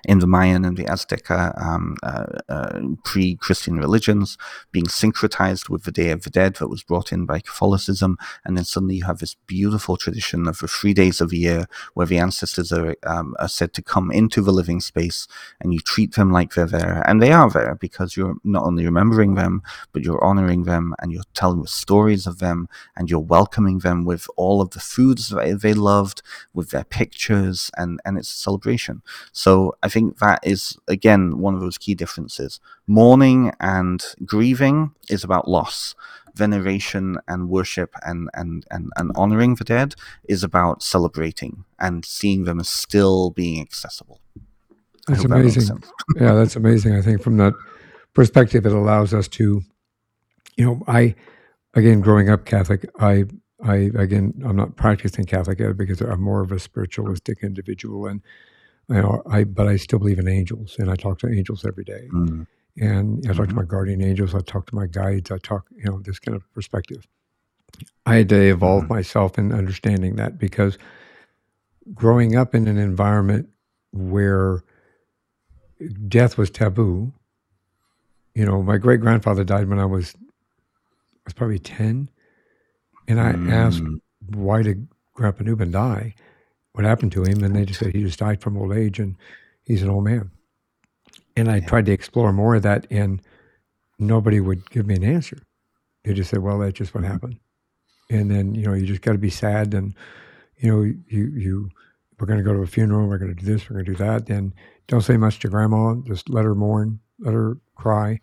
in the Mayan and the Azteca um, uh, uh, pre Christian religions, being syncretized with the Day of the Dead that was brought in by Catholicism. And then suddenly you have this beautiful tradition of the three days of the year where the ancestors are, um, are said to come into the living space and you treat them like they're there. And they are there because you're not only remembering them, but you're honoring them and you're telling the stories of them and you're welcoming them with all of the foods that they loved, with their pictures, and, and it's a celebration. So I think that is, again, one of those key differences. Mourning and grieving is about loss. Veneration and worship and, and, and, and honoring the dead is about celebrating and seeing them as still being accessible. That's amazing. That yeah, that's amazing. I think from that perspective, it allows us to, you know, I, again, growing up Catholic, I I again, I'm not practicing Catholic because I'm more of a spiritualistic individual, and know, I but I still believe in angels, and I talk to angels every day. Mm. And I talk mm-hmm. to my guardian angels. I talk to my guides. I talk, you know, this kind of perspective. I had to evolve mm-hmm. myself in understanding that because growing up in an environment where death was taboo, you know, my great grandfather died when I was I was probably ten, and I mm. asked why did Grandpa Newman die, what happened to him, and they just said he just died from old age, and he's an old man. And I yeah. tried to explore more of that, and nobody would give me an answer. They just said, "Well, that's just what mm-hmm. happened." And then you know, you just got to be sad, and you know, you you we're going to go to a funeral, we're going to do this, we're going to do that. And don't say much to grandma. Just let her mourn, let her cry.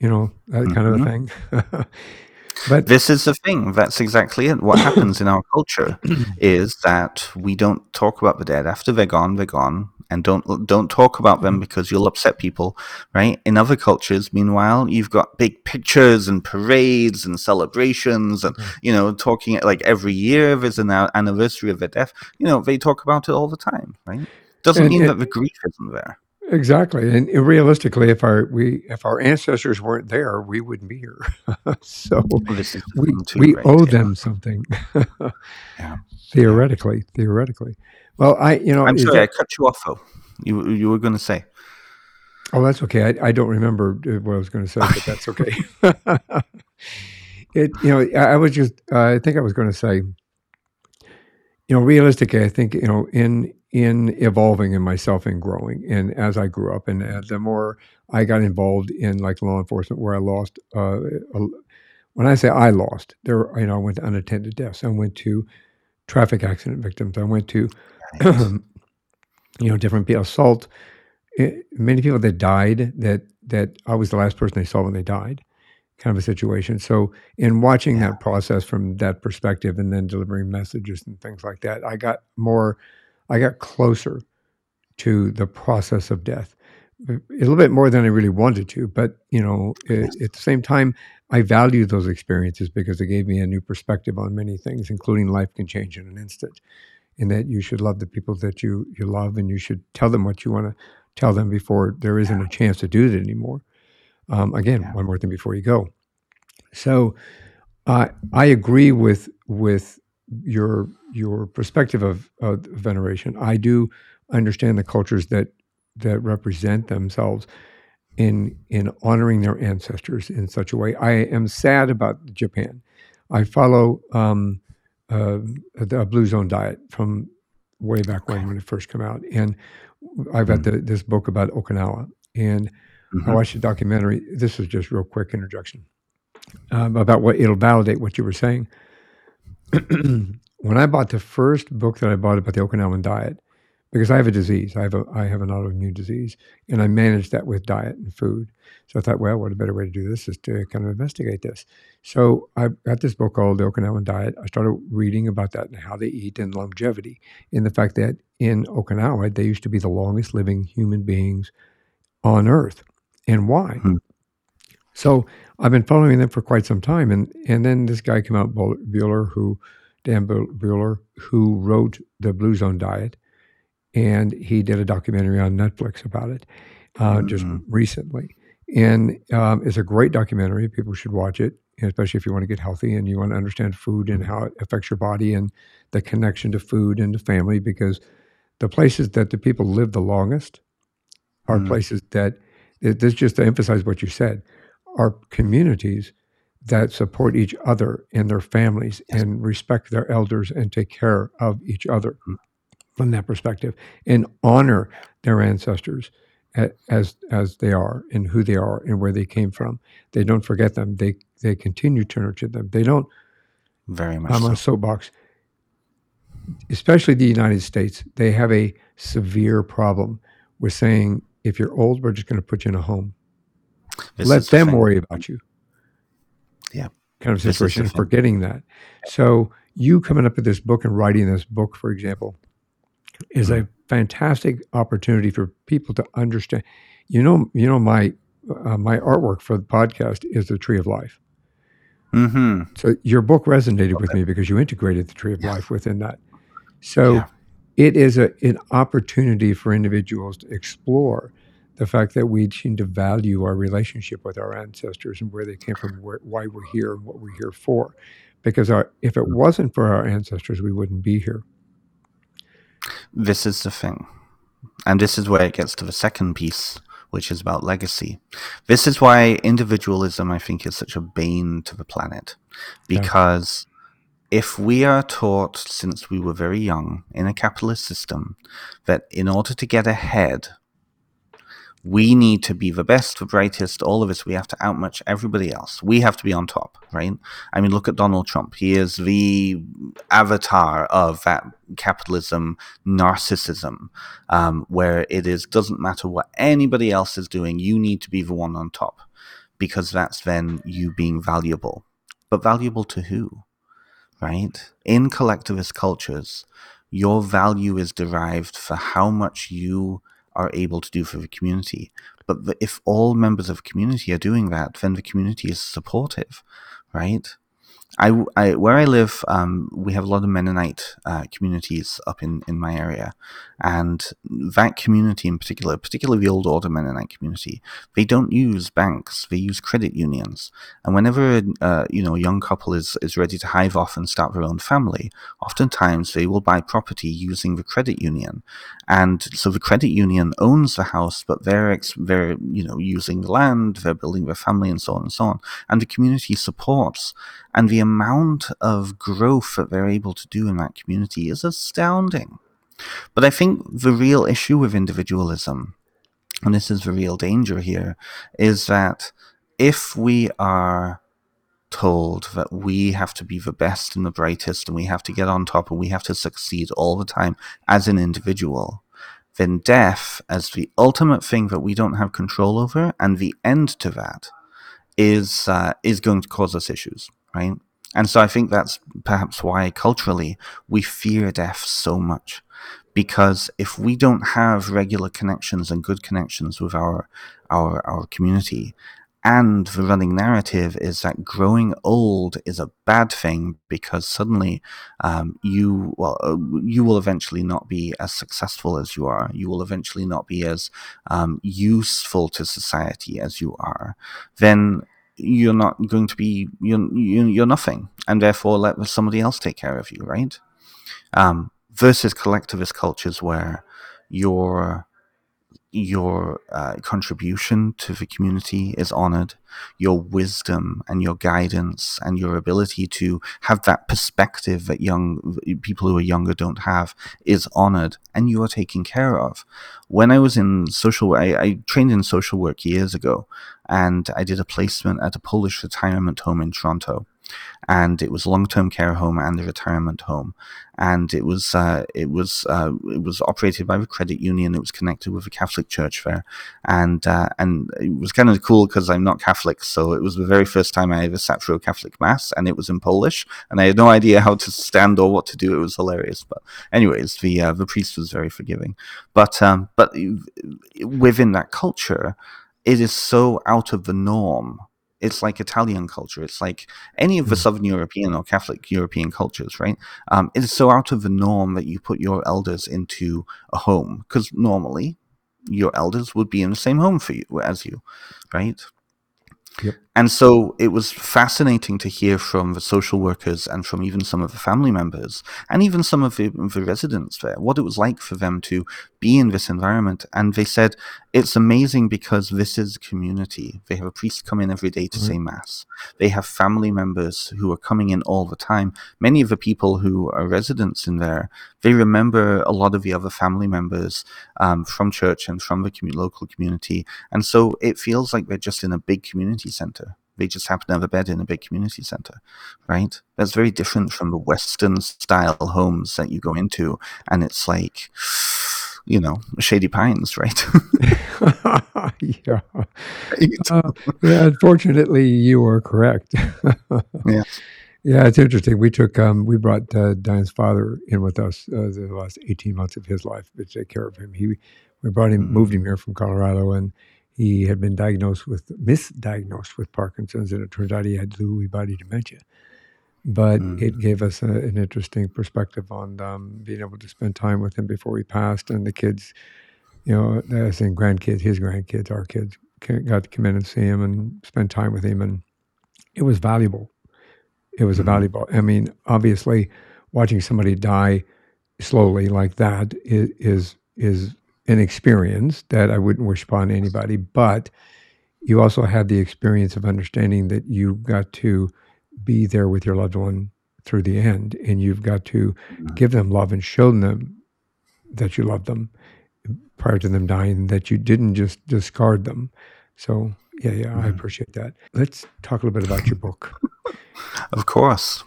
You know, that mm-hmm. kind of a mm-hmm. thing. But this is the thing. That's exactly it. What happens in our culture is that we don't talk about the dead after they're gone. They're gone, and don't don't talk about them because you'll upset people, right? In other cultures, meanwhile, you've got big pictures and parades and celebrations, and mm. you know, talking like every year there's an anniversary of their death. You know, they talk about it all the time, right? Doesn't mean that the grief isn't there. Exactly, and realistically, if our we if our ancestors weren't there, we wouldn't be here. so we we right, owe them something. yeah. Theoretically, theoretically. Well, I you know I'm sorry, that, I cut you off though. You you were going to say. Oh, that's okay. I, I don't remember uh, what I was going to say, but that's okay. it, you know, I, I was just, uh, I think I was going to say, you know, realistically, I think, you know, in in evolving in myself and growing, and as I grew up, and uh, the more I got involved in like law enforcement, where I lost, uh, a, when I say I lost, there, you know, I went to unattended deaths. I went to traffic accident victims. I went to, you know, different people, assault. eh, Many people that died that that I was the last person they saw when they died, kind of a situation. So in watching Yeah. that process from that perspective, and then delivering messages and things like that, I got more, I got closer to the process of death a little bit more than I really wanted to. But you know, at, at the same time, I value those experiences because they gave me a new perspective on many things, including life can change in an instant, and that you should love the people that you you love, and you should tell them what you want to tell them before there isn't a chance to do it anymore. Um, again, Yeah. one more thing before you go. So, uh, I agree with with your your perspective of, of veneration. I do understand the cultures that that represent themselves in in honoring their ancestors in such a way. I am sad about Japan. I follow um, uh, the Blue Zone diet from way back when Okay. when it first came out, and I've got Mm. the, this book about Okinawa, and I Mhm. watched a documentary. This is just real quick introduction um, about what it'll validate what you were saying. when I bought the first book that I bought about the Okinawan diet, because I have a disease, I have a I have an autoimmune disease, and I manage that with diet and food. So I thought, well, what a better way to do this is to kind of investigate this. So I got this book called The Okinawan Diet. I started reading about that and how they eat and longevity, and the fact that in Okinawa they used to be the longest living human beings on Earth, and why? Hmm. So I've been following them for quite some time, and and then this guy came out, Buettner, who Dan Bu- Buettner, who wrote the Blue Zone Diet, and he did a documentary on Netflix about it uh, just Mhm. recently, and um, it's a great documentary. People should watch it, especially if you want to get healthy and you want to understand food and how it affects your body and the connection to food and to family, because the places that the people live the longest are Mm. places that this just to emphasize what you said are communities that support each other and their families Yes. and respect their elders and take care of each other Mm. from that perspective and honor their ancestors as as they are and who they are and where they came from they don't forget them they they continue to nurture them they don't Very much i'm on so. a soapbox especially the united states they have a severe problem with saying if you're old we're just going to put you in a home This let is the them worry about you. Yeah. Kind of This is the situation, forgetting that. So you coming up with this book and writing this book, for example, is a fantastic opportunity for people to understand. You know, you know my uh, my artwork for the podcast is the Tree of Life. Mm-hmm. So your book resonated with me because you integrated the Tree of Yeah. Life within that. So Yeah. it is a, an opportunity for individuals to explore the fact that we seem to value our relationship with our ancestors and where they came from, where, why we're here, and what we're here for. Because our, if it wasn't for our ancestors, we wouldn't be here. This is the thing. And this is where it gets to the second piece, which is about legacy. This is why individualism, I think, is such a bane to the planet. Yeah. Because if we are taught since we were very young in a capitalist system that in order to get ahead, we need to be the best, the brightest, all of us. We have to outmatch everybody else. We have to be on top, right? I mean, look at Donald Trump. He is the avatar of that capitalism narcissism, um, where it is doesn't matter what anybody else is doing. You need to be the one on top, because that's then you being valuable. But valuable to who? Right? In collectivist cultures, your value is derived for how much you are able to do for the community. But the, if all members of the community are doing that, then the community is supportive, right? I, I, where I live, um, we have a lot of Mennonite uh, communities up in, in my area, and that community in particular, particularly the old order Mennonite community, they don't use banks; they use credit unions. And whenever uh, you know a young couple is is ready to hive off and start their own family, oftentimes they will buy property using the credit union, and so the credit union owns the house, but they're ex- they're you know using the land, they're building their family, and so on and so on, and the community supports and the amount of growth that they're able to do in that community is astounding. But I think the real issue with individualism, and this is the real danger here, is that if we are told that we have to be the best and the brightest and we have to get on top and we have to succeed all the time as an individual, then death as the ultimate thing that we don't have control over and the end to that is uh, is going to cause us issues right? And so I think that's perhaps why culturally we fear death so much. Because if we don't have regular connections and good connections with our our our community, and the running narrative is that growing old is a bad thing because suddenly um, you well uh, you will eventually not be as successful as you are. You will eventually not be as um, useful to society as you are. Then you're not going to be you're you're nothing, and therefore let somebody else take care of you, right? Um, versus collectivist cultures where you're your uh, contribution to the community is honored, your wisdom and your guidance and your ability to have that perspective that young people who are younger don't have is honored, and you are taken care of. When I was in social, I, I trained in social work years ago, and I did a placement at a Polish retirement home in Toronto. And it was a long-term care home and a retirement home, and it was uh, it was uh, it was operated by the credit union. It was connected with a Catholic church there, and uh, and it was kind of cool because I'm not Catholic, so it was the very first time I ever sat through a Catholic mass, and it was in Polish, and I had no idea how to stand or what to do. It was hilarious, but anyways, the uh, the priest was very forgiving, but um, but within that culture, it is so out of the norm it's like Italian culture. It's like any of the hmm. Southern European or Catholic European cultures, right? Um, it is so out of the norm that you put your elders into a home because normally your elders would be in the same home for you as you, right? Yep. And so it was fascinating to hear from the social workers and from even some of the family members and even some of the, the, residents there what it was like for them to be in this environment. And they said it's amazing because this is community. They have a priest come in every day to mm-hmm. say mass. They have family members who are coming in all the time. Many of the people who are residents in there, they remember a lot of the other family members um, from church and from the local community. And so it feels like they're just in a big community center they just happen to have a bed in a big community center, right? That's very different from the Western style homes that you go into, and it's like, you know, Shady Pines, right? yeah. Uh, yeah. Unfortunately, you are correct. yeah. Yeah, it's interesting. We took, um, we brought uh, Diane's father in with us uh, the last 18 months of his life to take care of him. He, we brought him, mm-hmm. moved him here from Colorado, and he had been diagnosed with misdiagnosed with Parkinson's, and it turned out he had Lewy body dementia. But mm. it gave us a, an interesting perspective on um, being able to spend time with him before he passed, and the kids, you know, I think grandkids, his grandkids, our kids, got to come in and see him and spend time with him, and it was valuable. It was mm. valuable. I mean, obviously, watching somebody die slowly like that is is, is an experience that I wouldn't wish upon anybody, but you also have the experience of understanding that you got to be there with your loved one through the end, and you've got to mm-hmm. give them love and show them that you love them prior to them dying, that you didn't just discard them. So, yeah, yeah, mm-hmm. I appreciate that. Let's talk a little bit about your book. of course.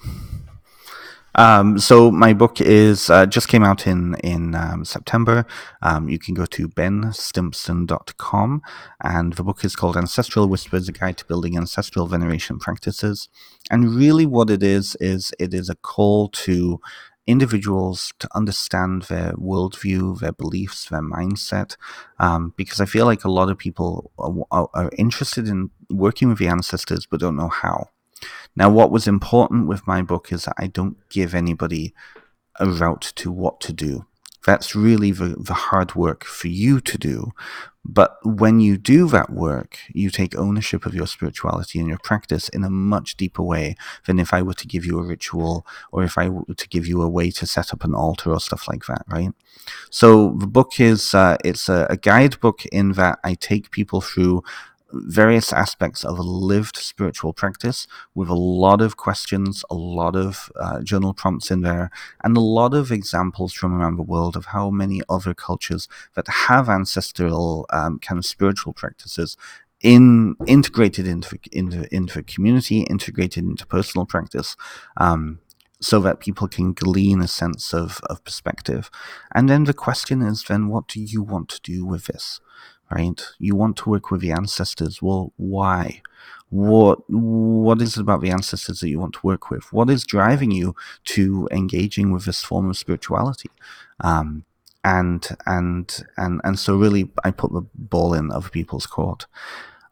Um, so my book is uh, just came out in in um, September. Um, you can go to benstimpson.com, and the book is called Ancestral Whispers: A Guide to Building Ancestral Veneration Practices. And really, what it is is it is a call to individuals to understand their worldview, their beliefs, their mindset, um, because I feel like a lot of people are, are, interested in working with the ancestors but don't know how. Now, what was important with my book is that I don't give anybody a route to what to do. That's really the, the hard work for you to do. But when you do that work, you take ownership of your spirituality and your practice in a much deeper way than if I were to give you a ritual or if I were to give you a way to set up an altar or stuff like that, right? So the book is uh, it's a, a guidebook in that I take people through various aspects of a lived spiritual practice with a lot of questions, a lot of uh, journal prompts in there, and a lot of examples from around the world of how many other cultures that have ancestral um, kind of spiritual practices in integrated into into into community, integrated into personal practice. Um, so that people can glean a sense of, of perspective. And then the question is then what do you want to do with this? Right? You want to work with the ancestors. Well, why? What what is it about the ancestors that you want to work with? What is driving you to engaging with this form of spirituality? Um, and and and and so really, I put the ball in other people's court.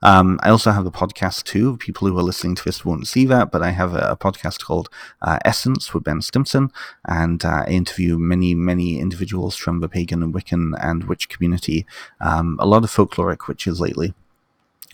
Um, I also have a podcast too. People who are listening to this won't see that, but I have a, a podcast called uh, Essence with Ben Stimpson, and uh, I interview many, many individuals from the pagan and Wiccan and witch community. Um, a lot of folkloric witches lately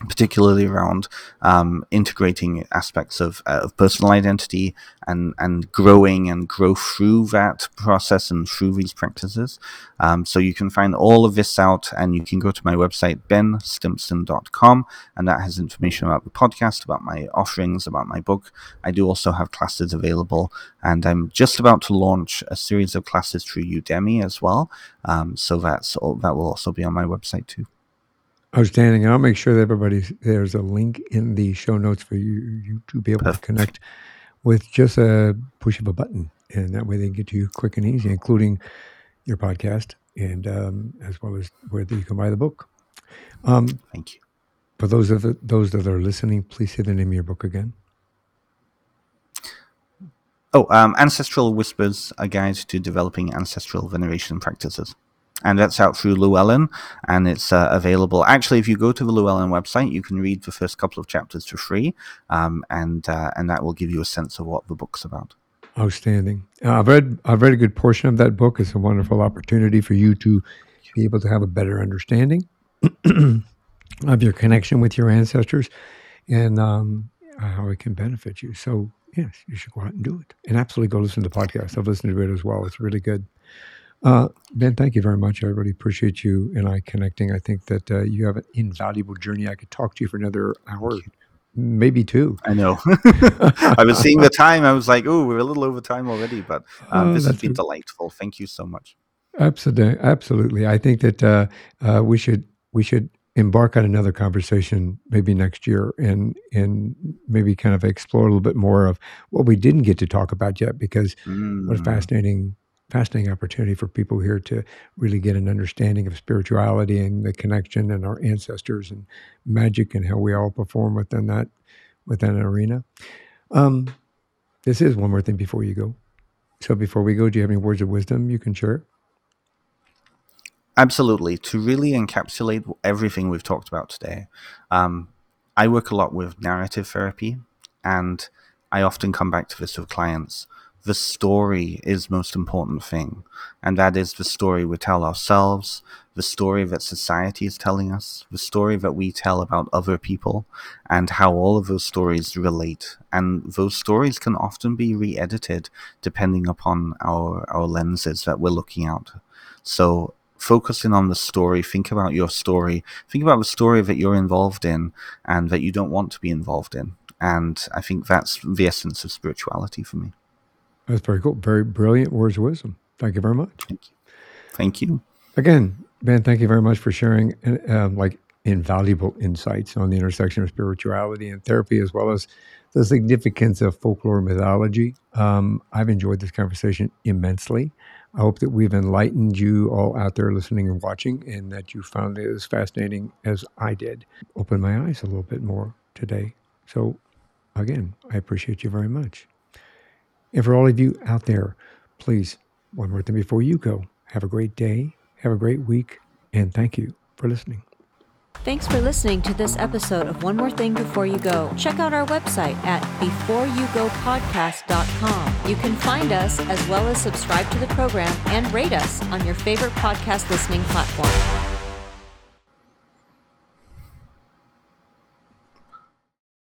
particularly around um, integrating aspects of, uh, of personal identity and, and growing and grow through that process and through these practices. Um, so you can find all of this out and you can go to my website, benstimpson.com, and that has information about the podcast, about my offerings, about my book. I do also have classes available, and I'm just about to launch a series of classes through Udemy as well. Um, so that's all, that will also be on my website too. Outstanding. I'll make sure that everybody there's a link in the show notes for you, you to be able Perfect. to connect with just a push of a button, and that way they can get to you quick and easy, including your podcast and um, as well as where you can buy the book. Um, Thank you. For those of the, those that are listening, please say the name of your book again. Oh, um, Ancestral Whispers: A Guide to Developing Ancestral Veneration Practices and that's out through Llewellyn, and it's uh, available. Actually, if you go to the Llewellyn website, you can read the first couple of chapters for free, um, and uh, and that will give you a sense of what the book's about. Outstanding. Uh, I've read I've read a good portion of that book. It's a wonderful opportunity for you to be able to have a better understanding of your connection with your ancestors and um, how it can benefit you. So yes, you should go out and do it, and absolutely go listen to the podcast. I've listened to it as well. It's really good. Uh, ben, thank you very much. I really appreciate you and I connecting. I think that uh, you have an invaluable journey. I could talk to you for another hour, maybe two. I know. I was seeing the time. I was like, oh, we're a little over time already, but um, this has been delightful. Thank you so much. Absolutely, absolutely. I think that uh, uh, we should we should embark on another conversation maybe next year and and maybe kind of explore a little bit more of what we didn't get to talk about yet because mm. what a mm. fascinating fascinating opportunity for people here to really get an understanding of spirituality and the connection and our ancestors and magic and how we all perform within that within an arena. Um, this is one more thing before you go. So before we go, do you have any words of wisdom you can share? Absolutely. To really encapsulate everything we've talked about today, um, I work a lot with narrative therapy, and I often come back to this with clients the story is most important thing and that is the story we tell ourselves the story that society is telling us the story that we tell about other people and how all of those stories relate. And those stories can often be re-edited depending upon our our lenses that we're looking out. So focusing on the story think about your story think about the story that you're involved in and that you don't want to be involved in. And i think that's the essence of spirituality for me that's very cool. Very brilliant words of wisdom. Thank you very much. Thank you. Thank you. Again, Ben, thank you very much for sharing um, like invaluable insights on the intersection of spirituality and therapy, as well as the significance of folklore mythology. Um, I've enjoyed this conversation immensely. I hope that we've enlightened you all out there listening and watching, and that you found it as fascinating as I did. Open my eyes a little bit more today. So, again, I appreciate you very much. And for all of you out there, please, one more thing before you go, have a great day, have a great week, and thank you for listening. Thanks for listening to this episode of One More Thing Before You Go. Check out our website at beforeyougopodcast.com. You can find us as well as subscribe to the program and rate us on your favorite podcast listening platform.